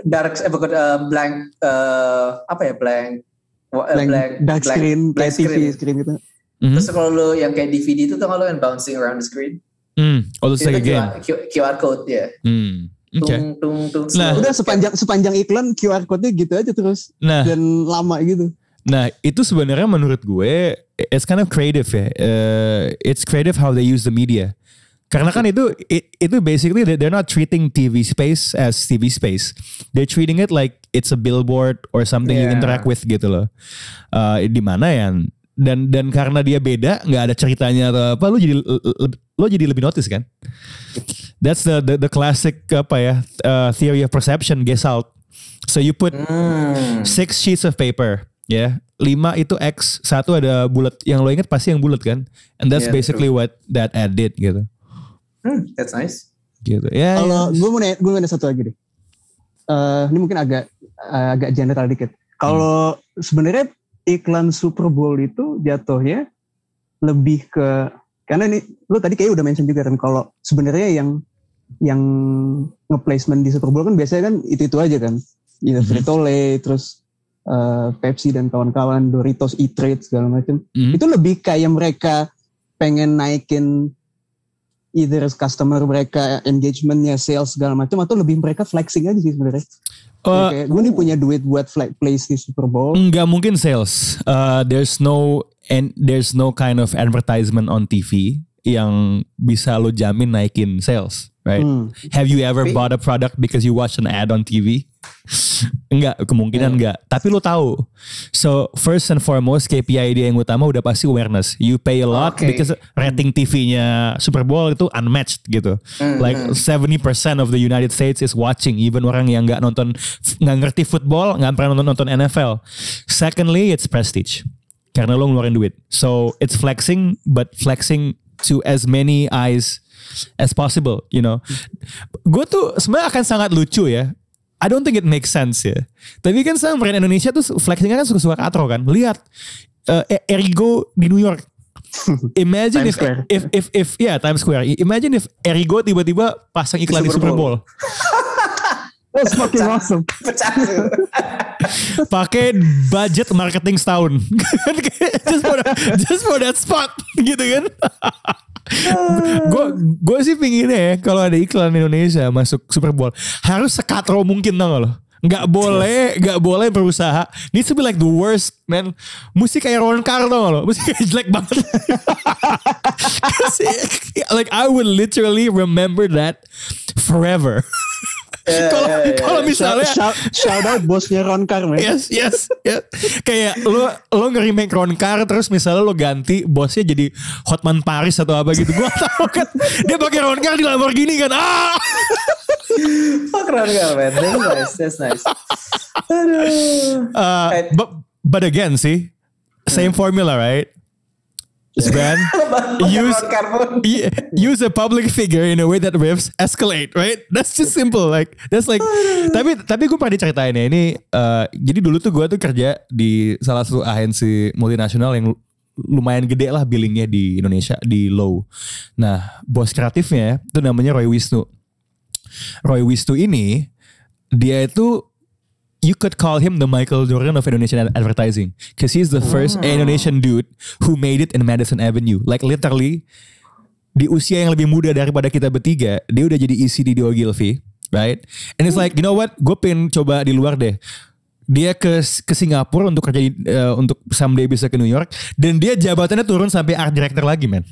Dark, eh bukan eh, blank, eh, apa ya blank, eh, Blank, blank, dark blank- screen, kayak TV screen. screen gitu. Mhm. Terus kalau lo yang kayak DVD itu tuh kalau yang bouncing around the screen, Hmm. Oh, itu a game. QR, QR code ya. Hmm. Oke. Tung tung tung. Nah. Udah sepanjang sepanjang iklan QR code-nya gitu aja terus Nah, dan lama gitu. Nah itu sebenarnya menurut gue it's kind of creative ya. Uh, it's creative how they use the media. Karena kan itu it- itu basically they- they're not treating TV space as TV space. They're treating it like it's a billboard or something you Yeah. interact with gitu loh. Uh, di mana ya dan dan karena dia beda nggak ada ceritanya atau apa lo jadi lo jadi lebih notice kan. That's the the, the classic apa ya uh, theory of perception guess out. So you put Hmm. six sheets of paper ya lima itu X satu ada bulat yang lo inget pasti yang bulat kan and that's Yeah, basically what that ad did gitu Hmm, that's nice. gitu ya Kalau gue mau nanya, gue mau nanya satu lagi deh. Eh, ini mungkin agak eh, agak general dikit. Kalau sebenarnya iklan Super Bowl itu jatuhnya lebih ke Karena ini lu tadi kayak udah mention juga kan kalau sebenarnya yang yang nge-placement di Super Bowl kan biasanya kan itu-itu aja kan. Ya. Frito-Lay, terus eh, Pepsi dan kawan-kawan, Doritos, E-Trade segala macam. Mhm. Itu lebih kayak mereka pengen naikin either customer mereka engagementnya, sales segala macam atau lebih mereka flexing aja sih sebenarnya. Uh, kayak gue nih punya duit buat flag place di Super Bowl. Nggak mungkin sales. Uh, there's no and there's no kind of advertisement on TV yang bisa lo jamin naikin sales, right? Hmm. Have you ever bought a product because you watched an ad on TV? Enggak, kemungkinan enggak. Tapi lo tahu. So first and foremost KPI dia yang utama udah pasti awareness. You pay a lot Oke. because rating TV-nya Super Bowl itu unmatched gitu. Like 70% of the United States is watching. Even orang yang nggak nonton, nggak ngerti football, nggak pernah nonton nonton NFL. Secondly, it's prestige. Karena lo ngeluarin duit. So it's flexing, but flexing to as many eyes as possible, you know. Gue tuh sebenarnya akan sangat lucu ya. I don't think it makes sense ya. Tapi kan sekarang brand Indonesia tuh flexingnya kan suka-suka katro kan. Lihat uh, Erigo di New York. Imagine Times if, Square. if if if ya Times Square. Imagine if Erigo tiba-tiba pasang iklan di Super Bowl. That's fucking awesome. Pecah pakai budget marketing setahun just for that, just for that spot gitu kan gue gue sih pinginnya ya kalau ada iklan Indonesia masuk Super Bowl harus sekatro mungkin tau lo? Nggak boleh nggak boleh berusaha. Needs to be like the worst man. Musik kayak Ron Carl tau gak lo? Musik kayak jelek banget. Like I would literally remember that forever kalau kalau misalnya shout, shout out bosnya Ron Carr, man. Yes, yes, yes. Kayak lo lo nge-remake Ron Carr terus misalnya lo ganti bosnya jadi Hotman Paris atau apa gitu. Gua tahu kan dia pakai Ron Carr di Lamborghini kan. Ah! Fuck Ron Carl, man. That's nice. That's nice. Aduh. Uh, Eh. but but again sih same formula, right? Brand use use a public figure in a way that riffs escalate, right? That's just simple. Like that's like. tapi tapi gue pernah diceritain ya ini. uh, jadi dulu tuh gue tuh kerja di salah satu agensi multinasional yang lumayan gede lah billingnya di Indonesia di Low. Nah bos kreatifnya itu namanya Roy Wisnu. Roy Wisnu ini dia itu you could call him the Michael Jordan of Indonesian advertising because he's the first Indonesian dude who made it in Madison Avenue. Like literally di usia yang lebih muda daripada kita bertiga, dia udah jadi isi di Ogilvy, right? And it's like, you know what? Gue pengen coba di luar deh. Dia ke ke Singapura untuk kerja di, eh, untuk someday bisa ke New York dan dia jabatannya turun sampai art director lagi, man.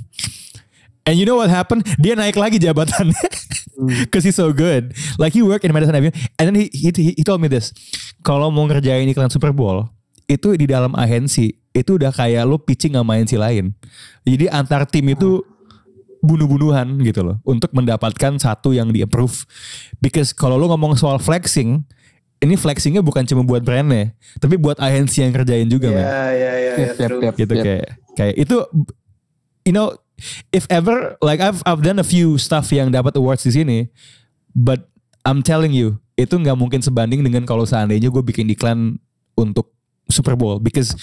And you know what happened? Dia naik lagi jabatannya. Cause he's so good. Like he worked in Madison Avenue. And then he, he, he told me this. Kalau mau ngerjain iklan Super Bowl. Itu di dalam agensi. Itu udah kayak lo pitching sama agensi lain. Jadi antar tim itu bunuh-bunuhan gitu loh. Untuk mendapatkan satu yang di approve. Because kalau lo ngomong soal flexing. Ini flexingnya bukan cuma buat brandnya. Tapi buat agensi yang kerjain juga man Ya, ya, ya, ya. Yep, gitu kayak kayak itu you know if ever like I've I've done a few stuff yang dapat awards di sini but I'm telling you itu nggak mungkin sebanding dengan kalau seandainya gue bikin iklan untuk Super Bowl because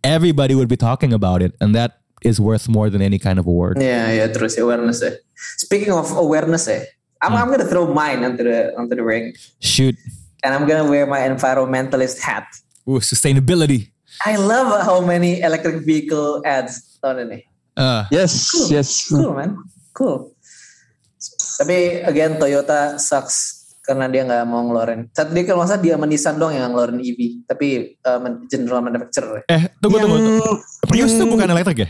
everybody would be talking about it and that is worth more than any kind of award. Ya, ya, terus awareness ya. Speaking of awareness ya, I'm, I'm gonna throw mine onto the onto the ring, Shoot, and I'm gonna wear my environmentalist hat. Ooh, sustainability. I love how many electric vehicle ads tahun ini. Uh, Yes, yes. Cool man, cool. Tapi again Toyota sucks karena dia nggak mau ngeluarin. Saat dia kalau masa dia sama Nissan doang yang ngeluarin EV, tapi uh, general manufacturer. eh tunggu tunggu. tunggu. Prius tuh bukan elektrik ya?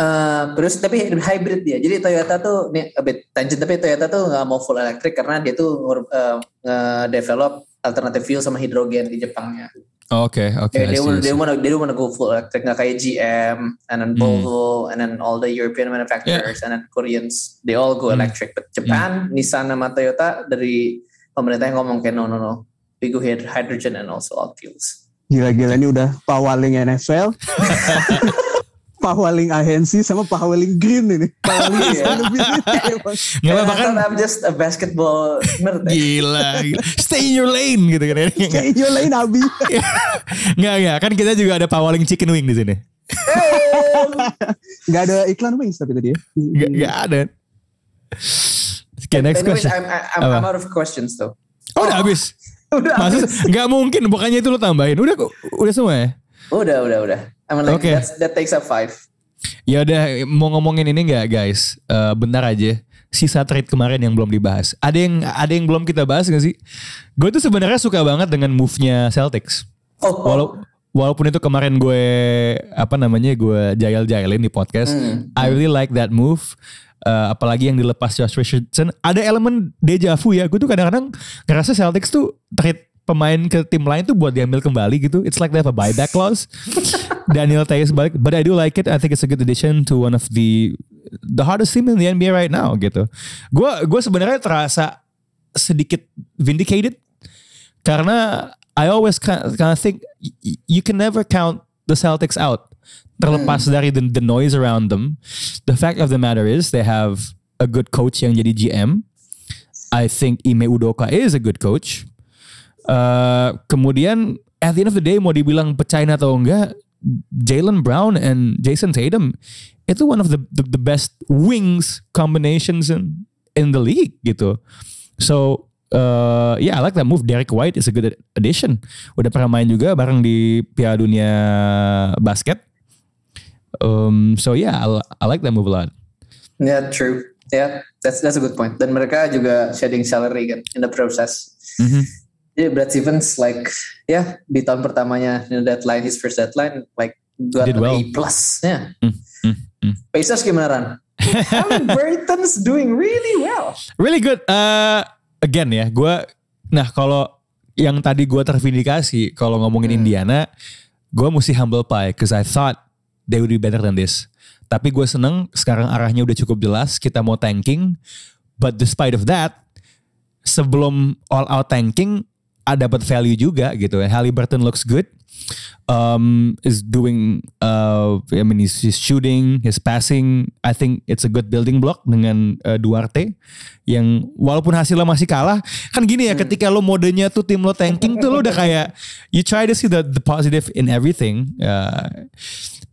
Eh, terus tapi hybrid dia. Jadi Toyota tuh nih a bit tangent tapi Toyota tuh nggak mau full electric karena dia tuh eh, nge-develop alternative fuel sama hidrogen di Jepangnya. Oke oke. They, they, I they see. wanna they don't wanna go full electric nggak kayak GM and then Volvo and then all the European manufacturers and then Koreans they all go electric. But Japan, Nissan sama Toyota dari pemerintah yang ngomong kayak no no no we go hyd- hydrogen and also all fuels. Gila-gila ini udah pawaling NFL. pawaling agensi sama pawaling green ini. Pawaling Iya. sustainability emang. Nggak And I bahkan I'm just a basketball nerd. eh. gila, gila. Stay in your lane gitu kan. Kayak your lane Abi. Nggak nggak kan kita juga ada pawaling chicken wing di sini. Nggak ada iklan wings tapi tadi ya. Gak, gak ada. Oke, next Anyways, question. I'm, I'm? I'm out of questions though. Oh, udah habis. Udah. Maksud nggak mungkin bukannya itu lo tambahin. Udah kok, udah semua ya? Udah, udah, udah. I mean like Okay. that's, that takes up five. Ya udah mau ngomongin ini nggak guys? Eh, bentar aja. Sisa trade kemarin yang belum dibahas. Ada yang ada yang belum kita bahas gak sih? Gue tuh sebenarnya suka banget dengan move-nya Celtics. Oh. Walau- walaupun itu kemarin gue apa namanya gue jail-jailin di podcast, I really like that move. Uh, apalagi yang dilepas Josh Richardson, ada elemen deja vu ya. Gue tuh kadang-kadang ngerasa Celtics tuh trade pemain ke tim lain tuh buat diambil kembali gitu. It's like they have a buyback clause. Daniel Theis balik, but I do like it. I think it's a good addition to one of the the hardest team in the NBA right now gitu. Gue gue sebenarnya terasa sedikit vindicated karena I always kind of think you can never count the Celtics out. Terlepas dari the, the noise around them, the fact of the matter is they have a good coach yang jadi GM. I think Ime Udoka is a good coach. Uh, kemudian at the end of the day mau dibilang pecahin atau enggak, Jalen Brown and Jason Tatum itu one of the the, the best wings combinations in in the league gitu. So uh, yeah, I like that move. Derek White is a good addition. Udah pernah main juga bareng di Piala Dunia basket. Um, so yeah, I, I like that move a lot. Yeah, true. Yeah, that's that's a good point. Dan mereka juga shedding salary kan in the process. Mhm. Jadi Brad Stevens like ya di tahun pertamanya the deadline his first deadline like got an well. A plus. Ya. Mm, mm, mm. Pacers gimana Ran? Burton's doing really well. Really good. Uh, again ya, gue. Nah kalau yang tadi gue tervindikasi kalau ngomongin Indiana, gue mesti humble pie, cause I thought they would be better than this. Tapi gue seneng sekarang arahnya udah cukup jelas, kita mau tanking. But despite of that, sebelum all out tanking, dapat value juga gitu. Halliburton looks good. Um, is doing, uh, I mean he's, he's shooting, his passing. I think it's a good building block dengan uh, Duarte yang walaupun hasilnya masih kalah. Kan gini ya, ketika lo modenya tuh tim lo tanking tuh lo udah kayak you try to see the, the positive in everything. Uh,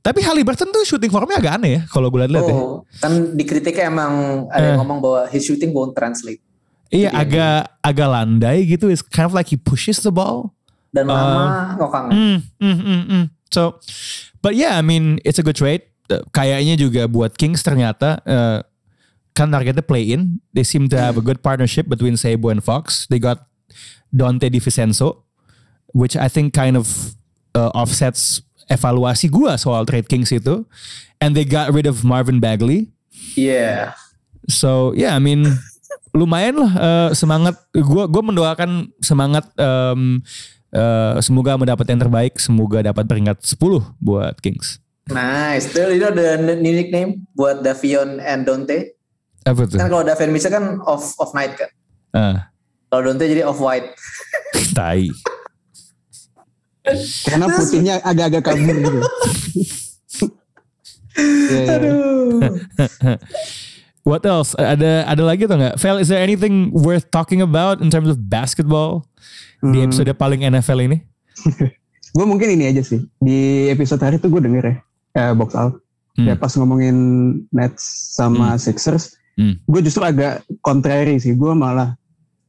tapi Halliburton tuh shooting formnya agak aneh ya kalau gue lihat-lihat ya. Oh, kan dikritiknya emang ada yang ngomong bahwa his shooting won't translate Iya agak agak landai gitu. It's kind of like he pushes the ball. dan lama ngokang. Mm, mm, mm, mm. So, but yeah, I mean it's a good trade. Uh, Kayaknya juga buat Kings ternyata uh, kan targetnya play in. They seem to have a good partnership between Sebo and Fox. They got Dante DiVincenzo, which I think kind of uh, offsets evaluasi gua soal trade Kings itu. And they got rid of Marvin Bagley. Yeah. So yeah, I mean lumayan lah uh, semangat. Gue gua mendoakan semangat um, uh, semoga mendapat yang terbaik. Semoga dapat peringkat 10 buat Kings. Nice. Still you know the new nickname buat Davion and Dante. Apa tuh? Kan kalau Davion bisa kan off off night kan. Ah, Kalau Dante jadi off white. tai. Karena putihnya agak-agak kabur gitu. Iya, iya. What else? Ada ada lagi atau nggak? Fel, is there anything worth talking about in terms of basketball di episode paling NFL ini? Gue mungkin ini aja sih. Di episode hari itu gue denger ya. Eh, box out. Hmm. Ya pas ngomongin Nets sama Sixers. Hmm. Gue justru agak contrary sih. Gue malah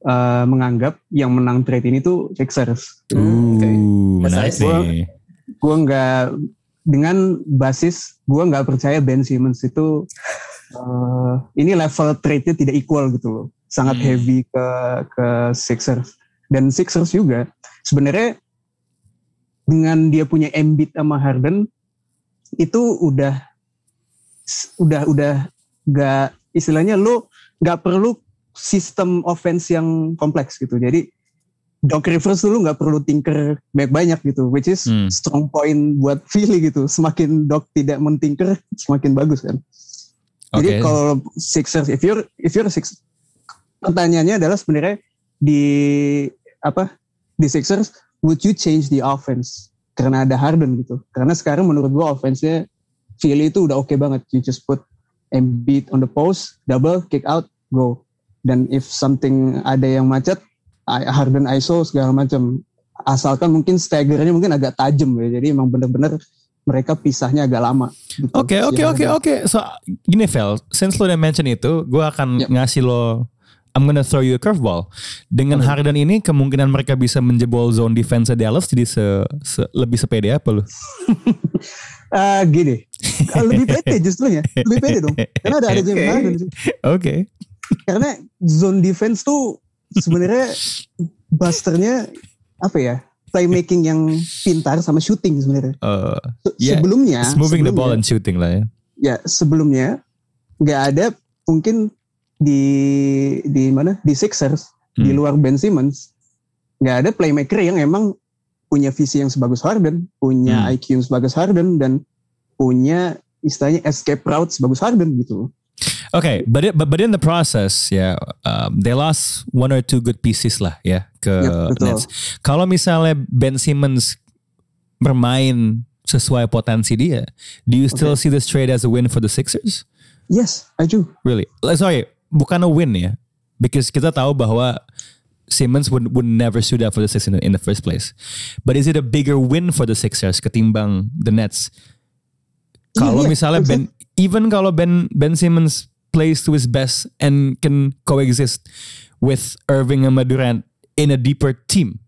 eh, menganggap yang menang trade ini tuh Sixers. Hmm, oke. Ooh, menarik That's nice. nih. Gue nggak dengan basis gue nggak percaya Ben Simmons itu eh, ini level trade-nya tidak equal gitu loh. Sangat Hmm. heavy ke ke Sixers dan Sixers juga sebenarnya dengan dia punya Embiid sama Harden itu udah udah udah nggak istilahnya lo nggak perlu sistem offense yang kompleks gitu. Jadi Doc Rivers dulu nggak perlu tinker banyak-banyak gitu, which is Hmm. strong point buat Philly gitu. Semakin Doc tidak mentinker, semakin bagus kan. Jadi kalau Sixers, if you're if you're six, pertanyaannya adalah sebenarnya di apa di Sixers, would you change the offense karena ada Harden gitu? Karena sekarang menurut gua offense-nya Philly itu udah oke banget. You just put Embiid on the post, double, kick out, go. Dan if something ada yang macet, Harden ISO segala macam. Asalkan mungkin staggernya mungkin agak tajam ya. Jadi emang bener-bener mereka pisahnya agak lama. gitu. Oke oke oke oke. So gini Vel, since lo udah mention itu, gue akan Yep. ngasih lo. I'm gonna throw you a curveball. Dengan Harden ini kemungkinan mereka bisa menjebol zone defense Dallas jadi se, se- lebih sepede apa lo? Eh, gini, lebih pede justru ya, lebih pede dong. Karena ada ada James Harden. Oke. Karena zone defense tuh sebenarnya busternya apa ya? Playmaking yang pintar sama shooting sebenarnya. Uh, Se- Yeah, sebelumnya, moving the ball sebelumnya- and shooting lah ya. ya sebelumnya nggak ada mungkin di di mana di Sixers di Hmm. luar Ben Simmons nggak ada playmaker yang emang punya visi yang sebagus Harden, punya Hmm. IQ yang sebagus Harden dan punya istilahnya escape route sebagus Harden gitu. Okay, but it, but but in the process, ya, um, they lost one or two good pieces lah ya ke Yep. Nets. Kalau misalnya Ben Simmons bermain sesuai potensi dia, do you still see this trade as a win for the Sixers? Yes, I do. Really? Like, Sorry, bukan a win ya, because kita tahu bahwa Simmons would would never suit up for the Sixers in, in the first place. But is it a bigger win for the Sixers ketimbang the Nets? Kalau Iya, iya, misalnya Ben, even kalau Ben Ben Simmons plays to his best and can coexist with Irving and Durant in a deeper team.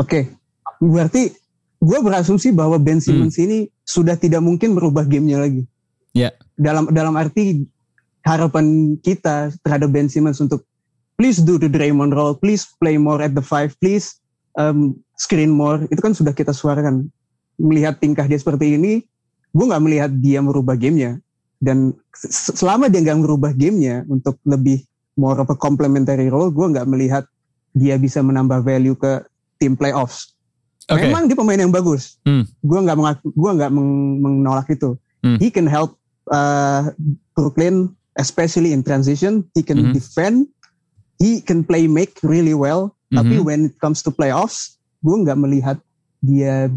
Oke, berarti gue berasumsi bahwa Ben Simmons ini sudah tidak mungkin merubah gamenya lagi. Ya, dalam dalam arti harapan kita terhadap Ben Simmons untuk please do the Draymond role, please play more at the five, please um, screen more. Itu kan sudah kita suarakan. Melihat tingkah dia seperti ini, gue nggak melihat dia merubah gamenya. Dan se- selama dia nggak merubah gamenya untuk lebih more of a complementary role, gue nggak melihat dia bisa menambah value ke tim playoffs. oke. Memang dia pemain yang bagus. Hmm. Gua nggak gua nggak meng- menolak itu. Hmm. He can help uh, Brooklyn, especially in transition. He can Mhm. defend. He can play make really well. Tapi Mhm. when it comes to playoffs, gua nggak melihat dia.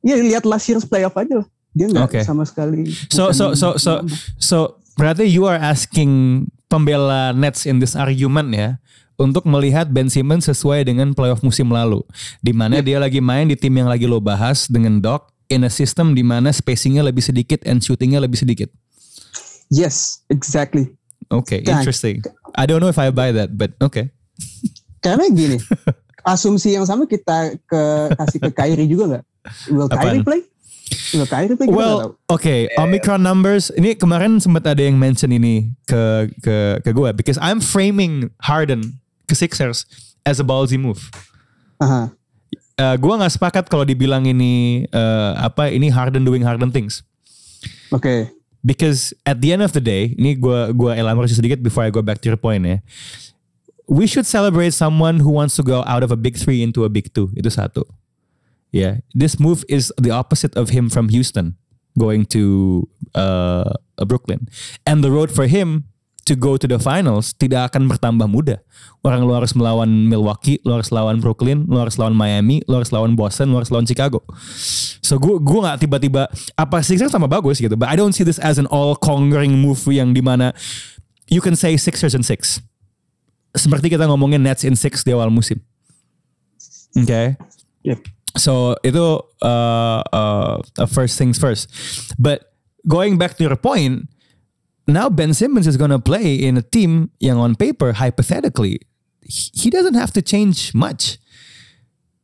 Ya lihat last year's playoff aja lah. Dia nggak Oke. sama sekali. So so so so so berarti you are asking pembela Nets in this argument ya untuk melihat Ben Simmons sesuai dengan playoff musim lalu di mana dia lagi main di tim yang lagi lo bahas dengan Doc in a system di mana spacingnya lebih sedikit and shootingnya lebih sedikit. Yes, exactly. Okay, interesting. I don't know if I buy that, but okay. Karena gini, asumsi yang sama kita ke kasih ke Kyrie juga nggak? Will Kyrie Apaan? play? Well, okay, Omicron numbers. Ini kemarin sempat ada yang mention ini ke ke ke gue because I'm framing Harden ke Sixers as a ballsy move. Aha. Uh, gue nggak sepakat kalau dibilang ini uh, apa ini Harden doing Harden things Oke. because at the end of the day ini gue gua elaborasi sedikit before I go back to your point ya we should celebrate someone who wants to go out of a big three into a big two itu satu yeah this move is the opposite of him from Houston going to uh, Brooklyn and the road for him to go to the finals tidak akan bertambah mudah. Orang lu harus melawan Milwaukee, lu harus lawan Brooklyn, lu harus lawan Miami, lu harus lawan Boston, lu harus lawan Chicago. So gue gue nggak tiba-tiba apa Sixers sama bagus gitu, but I don't see this as an all conquering move yang di mana you can say Sixers and six. Seperti kita ngomongin Nets in six di awal musim. Oke. Okay? Yep. So itu uh, uh, first things first. But going back to your point, now Ben Simmons is gonna play in a team yang on paper hypothetically he doesn't have to change much.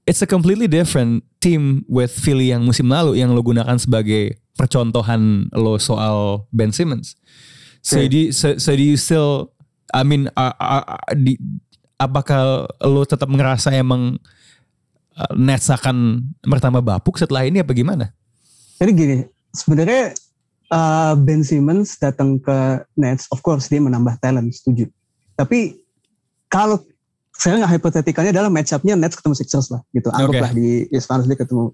It's a completely different team with Philly yang musim lalu yang lo gunakan sebagai percontohan lo soal Ben Simmons. So, Okay. do you, so, so do you still, I mean, are- are- are- di- apakah lo tetap ngerasa emang uh, Nets akan bertambah bapuk setelah ini apa gimana? Jadi gini, sebenarnya uh, Ben Simmons datang ke Nets, of course dia menambah talent, setuju. Tapi kalau sekarang hypotheticalnya adalah match up-nya Nets ketemu Sixers lah, gitu. Anggaplah di East Finals dia ketemu.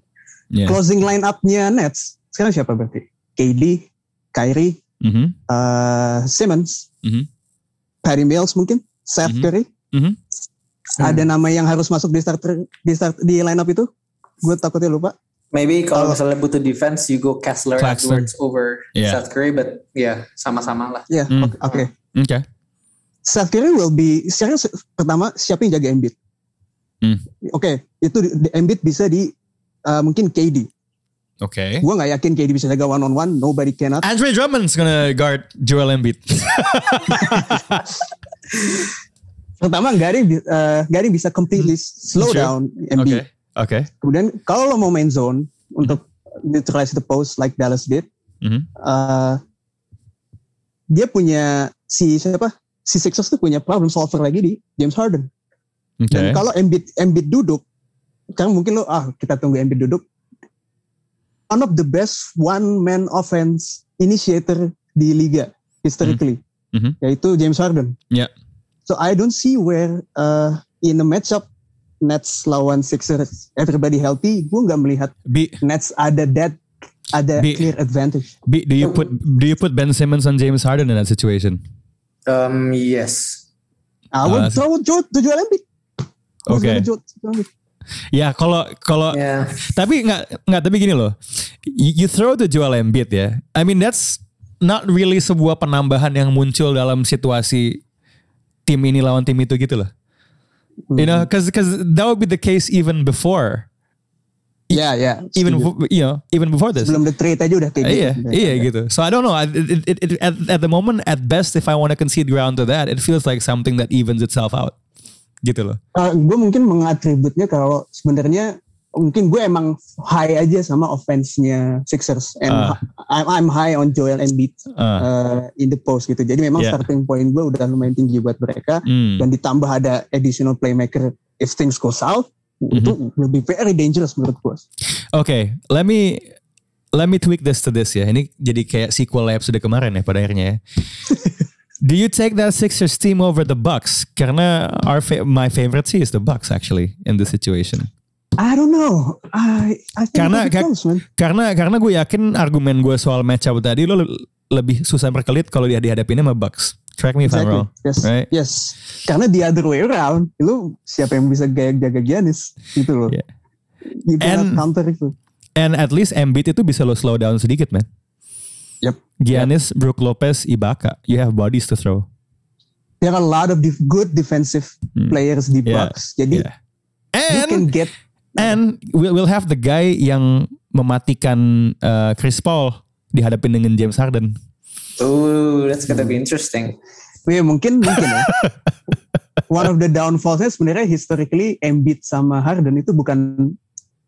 Yeah. Closing line up-nya Nets, sekarang siapa berarti? KD, Kyrie, Mhm, uh, Simmons, Mhm. Patty Mills mungkin, Seth Mhm. Curry. Mhm. Ada nama yang harus masuk di starter di start di line up itu? Gue takutnya lupa. Maybe kalau Kalau- misalnya butuh defense, you go Kessler afterwards over Yeah. Seth Curry, but ya sama-sama lah. Ya, Hmm. oke. oke. Oke. Seth Curry will be sekarang se- pertama siapa yang jaga Embiid? Hmm. Oke, itu di- di- Embiid bisa di uh, mungkin KD. Okay. Gue nggak yakin KD bisa jaga one on one. Nobody cannot. Andre Drummond's gonna guard Joel Embiid. Pertama yang bi- eh, yang bisa completely slow Sure. down Embiid. okay. Okay. Kemudian kalau lo mau main zone untuk neutralize the post like Dallas did, Mhm. eh, dia punya si siapa? Si Sixers tuh punya problem solver lagi di James Harden. Okay. Dan kalau Embiid Embiid duduk, kan mungkin lo ah kita tunggu Embiid duduk. One of the best one man offense initiator di liga historically, Mhm. yaitu James Harden. Yeah. So I don't see where uh, in a matchup Nets lawan Sixers everybody healthy, gue nggak melihat B, Nets ada that ada Bi- clear advantage. B, do you put do you put Ben Simmons on James Harden in that situation? Um, yes. I would Uh, throw Joe to Joel Embiid. Okay. Ya kalau kalau Ya. tapi nggak nggak tapi gini loh, you, you throw the Joel Embiid ya. I mean that's not really sebuah penambahan yang muncul dalam situasi tim ini lawan tim itu gitu loh. You know, because that would be the case even before, Ya ya. even you know even before this. sebelum the trade aja udah kayak gitu. Iya, iya gitu. So I don't know. It, it, it, at, at the moment, at best, if I want to concede ground to that, it feels like something that evens itself out. Gitu loh. gue Uh, mungkin mengatributnya kalau sebenarnya mungkin gue emang high aja sama offense-nya Sixers and Ah. I'm, I'm high on Joel Embiid Uh, uh, in the post gitu. Jadi memang Yeah. starting point gue udah lumayan tinggi buat mereka hmm. dan ditambah ada additional playmaker if things go south itu Mm-hmm. lebih very dangerous menurut gue. Oke, let me let me tweak this to this ya. Ini jadi kayak sequel episode kemarin ya pada akhirnya ya. Do you take that Sixers team over the Bucks? Karena our fa- my favorite sih is the Bucks actually in this situation. I don't know. I I think Karena- close, man. Karena karena gue yakin argumen gue soal matchup tadi lo le- lebih susah berkelit kalau dia dihadapin sama Bucks. Correct me if I'm Exactly. wrong. Yes. Right? Yes. Karena the other way around, lu siapa yang bisa gaya jaga Giannis gitu loh. Yeah. You And- counter itu. And at least Embiid itu bisa lo slow down sedikit, man. Yep. Giannis, Brook Lopez, Ibaka. You have bodies to throw. There are a lot of good defensive players di Hmm. Yeah. Bucks. Jadi Yeah. you can And get and we'll, we'll have the guy yang mematikan uh, Chris Paul dihadapin dengan James Harden. Oh, that's gonna be interesting. ya mungkin mungkin ya. One of the downfallsnya sebenarnya historically Embiid sama Harden itu bukan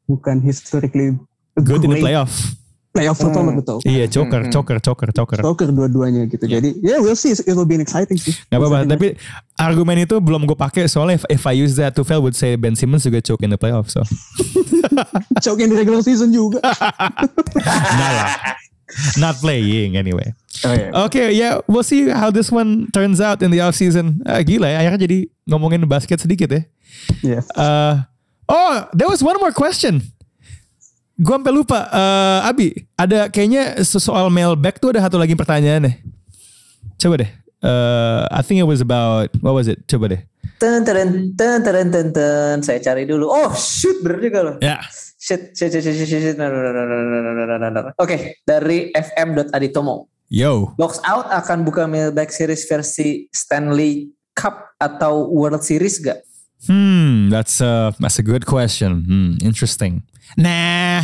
bukan historically Good in the great playoff. playoff performer betul. Iya, choker, choker, choker, choker. Joker dua-duanya gitu. Jadi ya we'll see. It will be exciting sih. Gak apa-apa, tapi argumen itu belum gue pakai soalnya if, if I use that, Tufel would say Ben Simmons juga choke in the playoff. So, choke in the regular season juga. nah lah. Not playing anyway. Oh, iya. Okay, yeah, we'll see how this one turns out in the off season. Ah, gila ya, akhirnya jadi ngomongin basket sedikit ya. Yes. Uh, oh, there was one more question. Gue sampai lupa, uh, Abi, ada kayaknya soal mailback tuh ada satu lagi pertanyaan nih. Coba deh. Uh, I think it was about what was it? Coba deh. Ten ten ten ten ten ten. Saya cari dulu. Oh shoot, bener juga loh. Ya. Yeah. Shit, shit, shit, shit, shit, shit. No, no, no, no, no, no, no, no. Oke, okay, dari fm.aditomo. Yo. Box Out akan buka mailback series versi Stanley Cup atau World Series gak? Hmm, that's a that's a good question. Hmm, interesting. Nah.